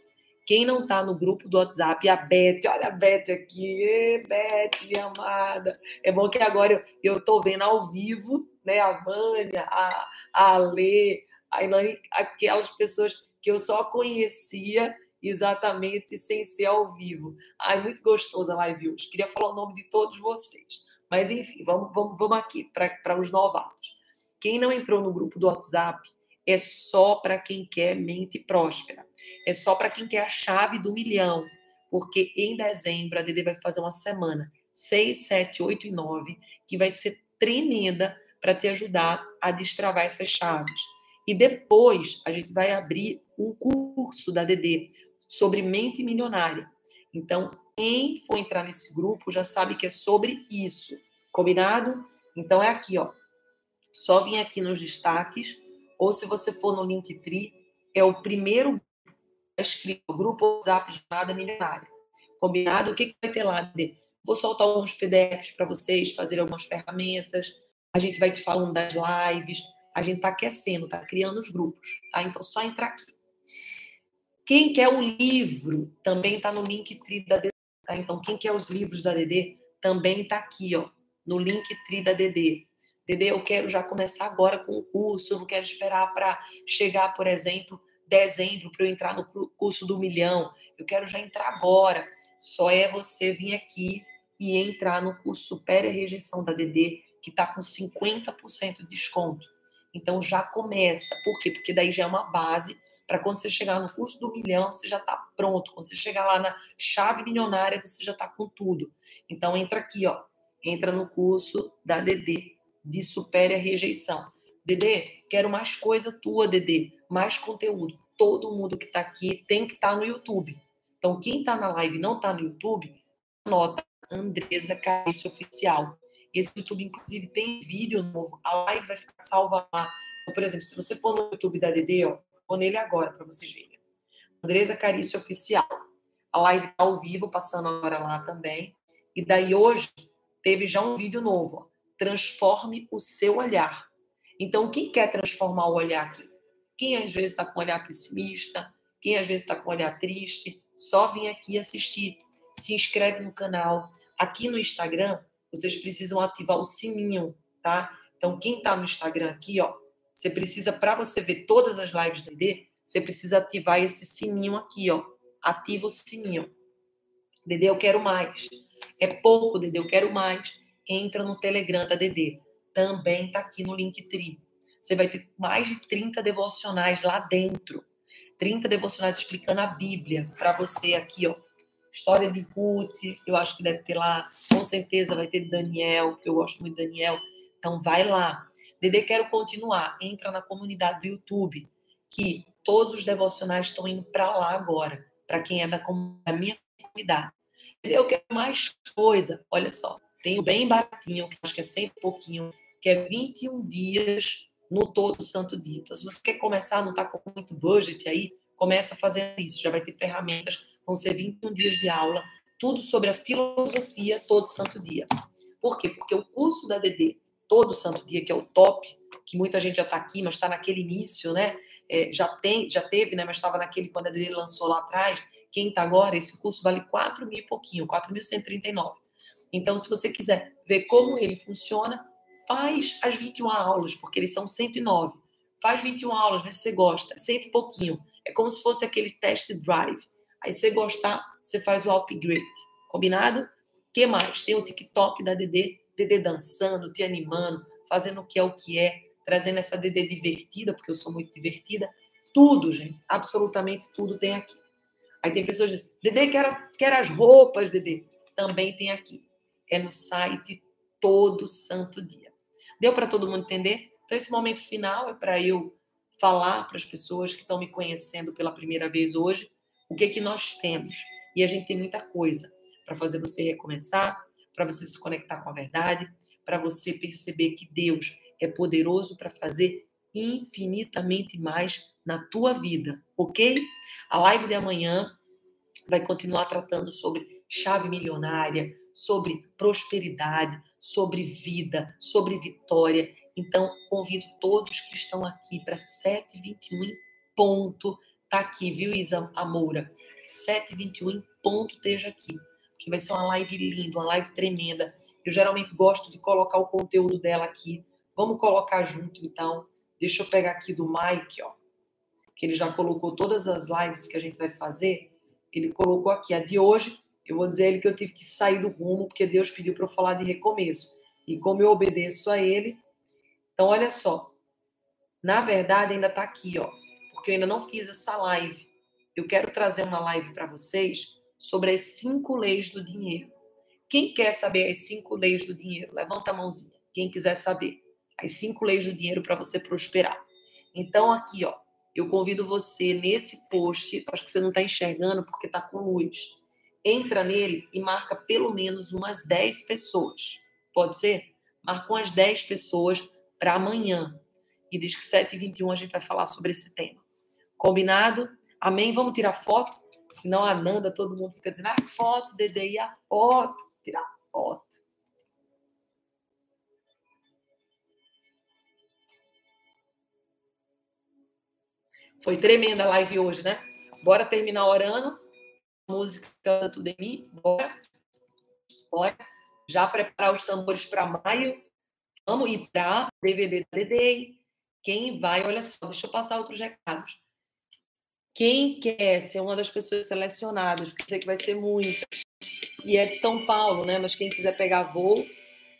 Quem não está no grupo do WhatsApp, a Beth, olha a Beth aqui, Ê, Beth, minha amada. É bom que agora eu estou vendo ao vivo, né? A Vânia, a, a Alê, a Ilane, aquelas pessoas que eu só conhecia exatamente sem ser ao vivo. Ai, muito gostosa a live hoje. Queria falar o nome de todos vocês. Mas, enfim, vamos, vamos, vamos aqui para os novatos. Quem não entrou no grupo do WhatsApp é só para quem quer mente próspera. É só para quem quer a chave do milhão. Porque em dezembro a Dede vai fazer uma semana 6, 7, 8 e 9 que vai ser tremenda para te ajudar a destravar essas chaves. E depois a gente vai abrir um curso da DD sobre mente milionária. Então, quem for entrar nesse grupo já sabe que é sobre isso. Combinado? Então é aqui, ó. Só vir aqui nos destaques, ou se você for no Linktree, é o primeiro escrito, grupo WhatsApp Jornada Milionária. Combinado? O que, que vai ter lá? Vou soltar alguns PDFs para vocês, fazer algumas ferramentas. A gente vai te falando das lives. A gente está aquecendo, está criando os grupos. Tá? Então, só entrar aqui. Quem quer o livro também está no link tri da DD. Tá? Então, quem quer os livros da DD também está aqui, ó, no link tri da DD. DD, eu quero já começar agora com o curso, eu não quero esperar para chegar, por exemplo, dezembro para eu entrar no curso do milhão. Eu quero já entrar agora. Só é você vir aqui e entrar no curso Supera a Rejeição da DD, que está com 50% de desconto. Então já começa. Por quê? Porque daí já é uma base para quando você chegar no curso do milhão, você já está pronto. Quando você chegar lá na chave milionária, você já está com tudo. Então entra aqui, ó. Entra no curso da DD de Supere a Rejeição. DD, quero mais coisa tua, DD, mais conteúdo. Todo mundo que está aqui tem que estar tá no YouTube. Então, quem está na live e não está no YouTube, anota Andresa Carício Oficial. Esse YouTube, inclusive, tem vídeo novo. A live vai ficar salva lá. Então, por exemplo, se você for no YouTube da DD, ó, Vou nele agora para vocês verem. Andresa Carício Oficial. A live está ao vivo, passando agora lá também. E daí hoje teve já um vídeo novo. Ó. Transforme o seu olhar. Então, quem quer transformar o olhar aqui? Quem às vezes está com o olhar pessimista, quem às vezes está com o olhar triste, só vem aqui assistir. Se inscreve no canal. Aqui no Instagram, vocês precisam ativar o sininho, tá? Então, quem está no Instagram aqui, ó, você precisa, para você ver todas as lives do DD, você precisa ativar esse sininho aqui, ó. Ativa o sininho. DD, eu quero mais. É pouco, DD, eu quero mais. Entra no Telegram da DD. Também tá aqui no Linktree. Você vai ter mais de 30 devocionais lá dentro. 30 devocionais explicando a Bíblia para você aqui, ó. História de Ruth, eu acho que deve ter lá. Com certeza vai ter Daniel, porque eu gosto muito de Daniel. Então vai lá. Dede, quero continuar. Entra na comunidade do YouTube, que todos os devocionais estão indo para lá agora, para quem é da, da, minha comunidade. Eu quero mais coisa. Olha só, tenho bem baratinho, que acho que é sempre pouquinho, que é 21 dias no todo santo dia. Então, se você quer começar, não está com muito budget aí, começa fazer isso. Já vai ter ferramentas, vão ser 21 dias de aula, tudo sobre a filosofia todo santo dia. Por quê? Porque o curso da DD todo santo dia, que é o top, que muita gente já está aqui, mas está naquele início, né? É, já tem, já teve, né? Mas estava naquele quando ele lançou lá atrás. Quem está agora, esse curso vale 4 mil e pouquinho, 4.139. Então, se você quiser ver como ele funciona, faz as 21 aulas, porque eles são 109. Faz 21 aulas, vê se você gosta. Sente pouquinho. É como se fosse aquele test drive. Aí você gostar, você faz o upgrade. Combinado? que mais? Tem o TikTok da Dedê, Dedê dançando, te animando, fazendo o que é o que é, trazendo essa Dedê divertida, porque eu sou muito divertida. Tudo, gente, absolutamente tudo tem aqui. Aí tem pessoas dizendo, Dedê, quer, quer as roupas, Dedê. Também tem aqui. É no site todo santo dia. Deu para todo mundo entender? Então, esse momento final é para eu falar para as pessoas que estão me conhecendo pela primeira vez hoje o que, é que nós temos. E a gente tem muita coisa para fazer você recomeçar, para você se conectar com a verdade, para você perceber que Deus é poderoso para fazer infinitamente mais na tua vida, ok? A live de amanhã vai continuar tratando sobre chave milionária, sobre prosperidade, sobre vida, sobre vitória. Então, convido todos que estão aqui para 7h21 em ponto. Tá aqui, viu, Isa Amoura? 7h21 em ponto, esteja aqui que vai ser uma live linda, uma live tremenda. Eu geralmente gosto de colocar o conteúdo dela aqui. Vamos colocar junto, então. Deixa eu pegar aqui do Mike, ó, que ele já colocou todas as lives que a gente vai fazer. Ele colocou aqui a de hoje. Eu vou dizer a ele que eu tive que sair do rumo, porque Deus pediu para eu falar de recomeço. E como eu obedeço a ele. Então, olha só. Na verdade, ainda está aqui, ó, porque eu ainda não fiz essa live. Eu quero trazer uma live para vocês sobre as cinco leis do dinheiro. Quem quer saber as cinco leis do dinheiro? Levanta a mãozinha. Quem quiser saber as cinco leis do dinheiro para você prosperar. Então, aqui, ó, eu convido você nesse post, acho que você não está enxergando porque está com luz. Entra nele e marca pelo menos umas 10 pessoas. Pode ser? Marca umas 10 pessoas para amanhã. E diz que 7h21 a gente vai falar sobre esse tema. Combinado? Amém? Vamos tirar foto? Senão a Nanda, todo mundo fica dizendo, a ah, foto, Dede, e a foto, tirar foto. Foi tremenda a live hoje, né? Bora terminar orando. Música Tudo em mim. Bora. Bora. Já preparar os tambores para maio. Vamos ir para DVD da Dedei. Quem vai, olha só, deixa eu passar outros recados. Quem quer ser uma das pessoas selecionadas, porque sei que vai ser muitas, e é de São Paulo, né? Mas quem quiser pegar voo,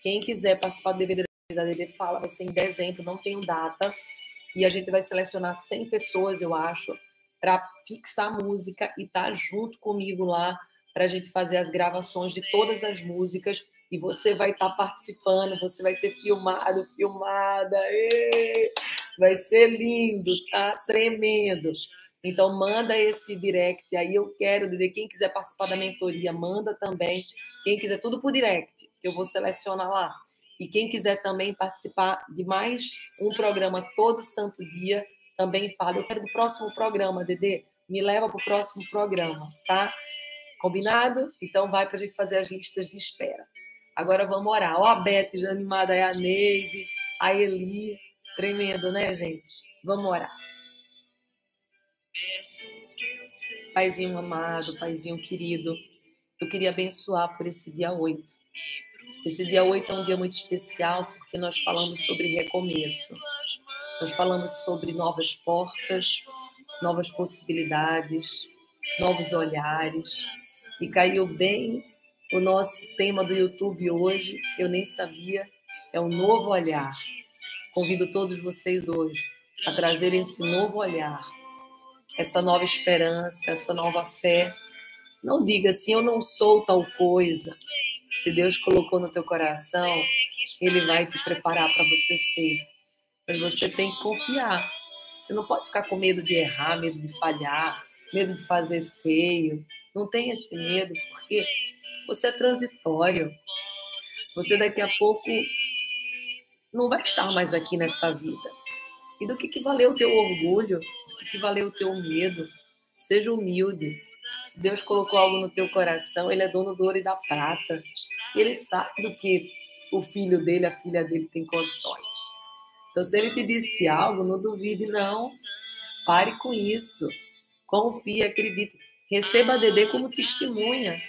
quem quiser participar do DVD da DD Fala, vai ser em dezembro, não tenho data. E a gente vai selecionar 100 pessoas, eu acho, para fixar a música e estar tá junto comigo lá para a gente fazer as gravações de todas as músicas. E você vai estar tá participando, você vai ser filmado, filmada. Vai ser lindo, tá? Tremendo. Então, manda esse direct aí. Eu quero, de quem quiser participar da mentoria, manda também. Quem quiser, tudo por direct, que eu vou selecionar lá. E quem quiser também participar de mais um programa todo santo dia, também fala. Eu quero do próximo programa, Dedê. Me leva para o próximo programa, tá? Combinado? Então, vai para a gente fazer as listas de espera. Agora vamos orar. Ó, a Beth já animada, é a Neide, a Eli. Tremendo, né, gente? Vamos orar. Paizinho amado, Paizinho querido, eu queria abençoar por esse dia 8. Esse dia 8 é um dia muito especial porque nós falamos sobre recomeço. Nós falamos sobre novas portas, novas possibilidades, novos olhares. E caiu bem o nosso tema do YouTube hoje, eu nem sabia, é um novo olhar. Convido todos vocês hoje a trazerem esse novo olhar essa nova esperança, essa nova fé. Não diga assim, eu não sou tal coisa. Se Deus colocou no teu coração, Ele vai te preparar para você ser. Mas você tem que confiar. Você não pode ficar com medo de errar, medo de falhar, medo de fazer feio. Não tem esse medo, porque você é transitório. Você daqui a pouco não vai estar mais aqui nessa vida. E do que, que valeu o teu orgulho? Que, valeu o teu medo? Seja humilde. Se Deus colocou algo no teu coração, Ele é dono do ouro e da prata. Ele sabe do que o filho dele, a filha dele tem condições. Então, se Ele te disse algo, não duvide, não. Pare com isso. Confie, acredite. Receba a Dedê como testemunha.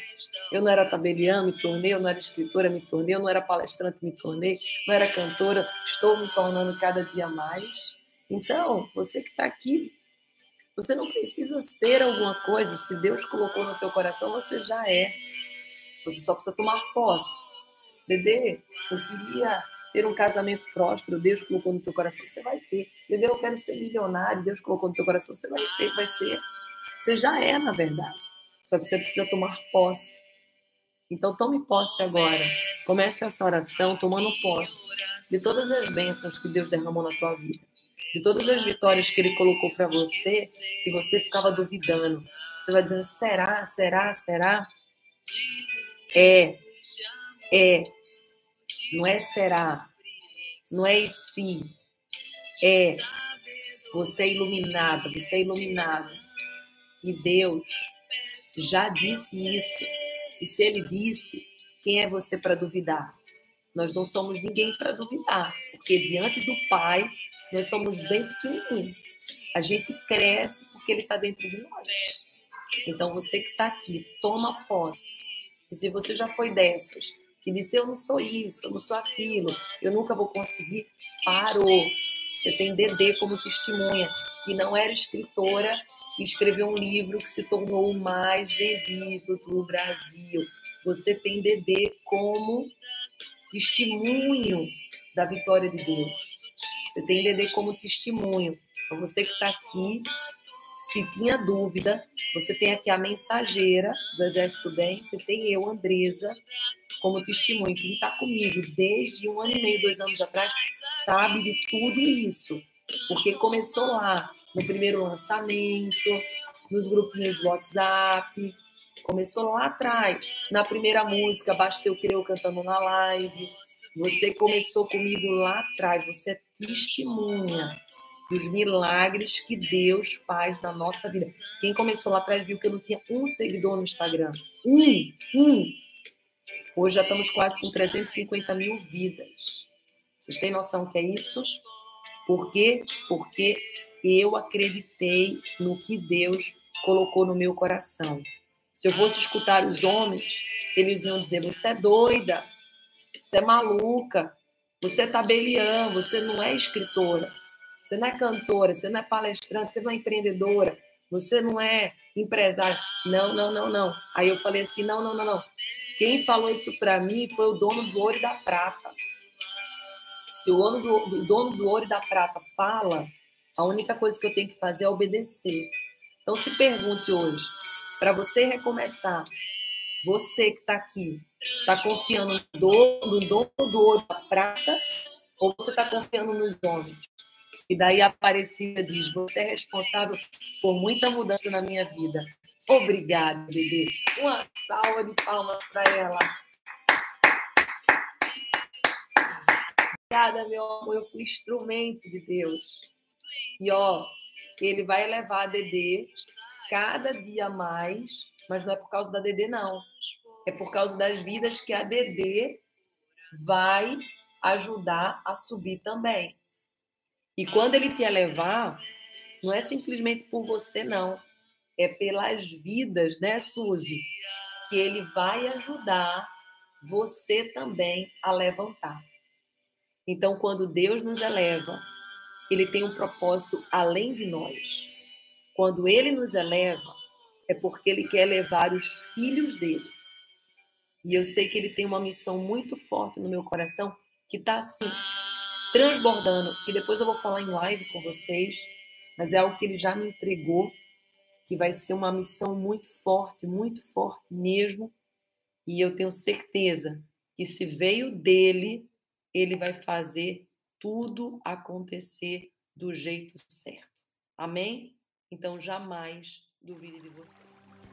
Eu não era tabeliã, me tornei, eu não era escritora, me tornei, eu não era palestrante, me tornei, não era cantora, estou me tornando cada dia mais. Então, você que está aqui, você não precisa ser alguma coisa. Se Deus colocou no teu coração, você já é. Você só precisa tomar posse. Dedê, eu queria ter um casamento próspero, Deus colocou no teu coração, você vai ter. Dedê, eu quero ser milionário, Deus colocou no teu coração, você vai ter, vai ser. Você já é, na verdade. Só que você precisa tomar posse. Então tome posse agora. Comece essa oração tomando posse de todas as bênçãos que Deus derramou na tua vida. De todas as vitórias que Ele colocou para você e você ficava duvidando. Você vai dizendo, será, será, será? É, é. Não é será. Não é e se. É. Você é iluminada, você é iluminado. E Deus já disse isso. E se ele disse, quem é você para duvidar? Nós não somos ninguém para duvidar, porque diante do Pai, nós somos bem pequenininhos. A gente cresce porque ele está dentro de nós. Então, você que está aqui, toma posse. E se você já foi dessas, que disse eu não sou isso, eu não sou aquilo, eu nunca vou conseguir, parou. Você tem Dedê como testemunha, que não era escritora e escreveu um livro que se tornou o mais vendido do Brasil. Você tem Dedê como testemunho da vitória de Deus. Você tem Dedê como testemunho. Então, você que está aqui, se tinha dúvida, você tem aqui a mensageira do Exército Bem, você tem eu, Andresa, como testemunho. Quem está comigo desde um ano e meio, dois anos atrás, sabe de tudo isso. Porque começou lá, no primeiro lançamento, nos grupinhos do WhatsApp, começou lá atrás, na primeira música, Basta Eu Crer cantando na live. Você começou comigo lá atrás, você é testemunha dos milagres que Deus faz na nossa vida. Quem começou lá atrás viu que eu não tinha um seguidor no Instagram. Um, um. Hoje já estamos quase com 350 mil vidas. Vocês têm noção que é isso? Por quê? Porque eu acreditei no que Deus colocou no meu coração. Se eu fosse escutar os homens, eles iam dizer: você é doida, você é maluca, você é tabeliã, você não é escritora, você não é cantora, você não é palestrante, você não é empreendedora, você não é empresária. Não, não, não, não. Aí eu falei assim: não, não, não, não. Quem falou isso para mim foi o dono do ouro e da prata. Se o dono do, o dono do ouro e da prata fala, a única coisa que eu tenho que fazer é obedecer. Então se pergunte hoje, para você recomeçar, você que está aqui, está confiando no dono, no do ouro da prata ou você está confiando nos homens? E daí a Aparecida diz: Você é responsável por muita mudança na minha vida. Obrigada, bebê. Uma salva de palmas para ela. Obrigada, meu amor. Eu fui instrumento de Deus. E ó, ele vai levar a Dedê cada dia mais, mas não é por causa da Dedê, não. É por causa das vidas que a Dedê vai ajudar a subir também. E quando ele te elevar, não é simplesmente por você, não. É pelas vidas, né, Suzy? Que ele vai ajudar você também a levantar. Então, quando Deus nos eleva, ele tem um propósito além de nós. Quando ele nos eleva, é porque ele quer levar os filhos dele. E eu sei que ele tem uma missão muito forte no meu coração que está assim, transbordando, que depois eu vou falar em live com vocês, mas é algo que ele já me entregou, que vai ser uma missão muito forte, muito forte mesmo. E eu tenho certeza que se veio dele, ele vai fazer tudo acontecer do jeito certo. Amém? Então jamais duvide de você.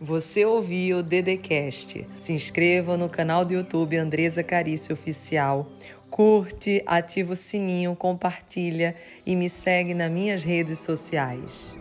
Você ouviu o Dedecast. Se inscreva no canal do YouTube Andresa Carício Oficial. Curte, ativa o sininho, compartilha e me segue nas minhas redes sociais.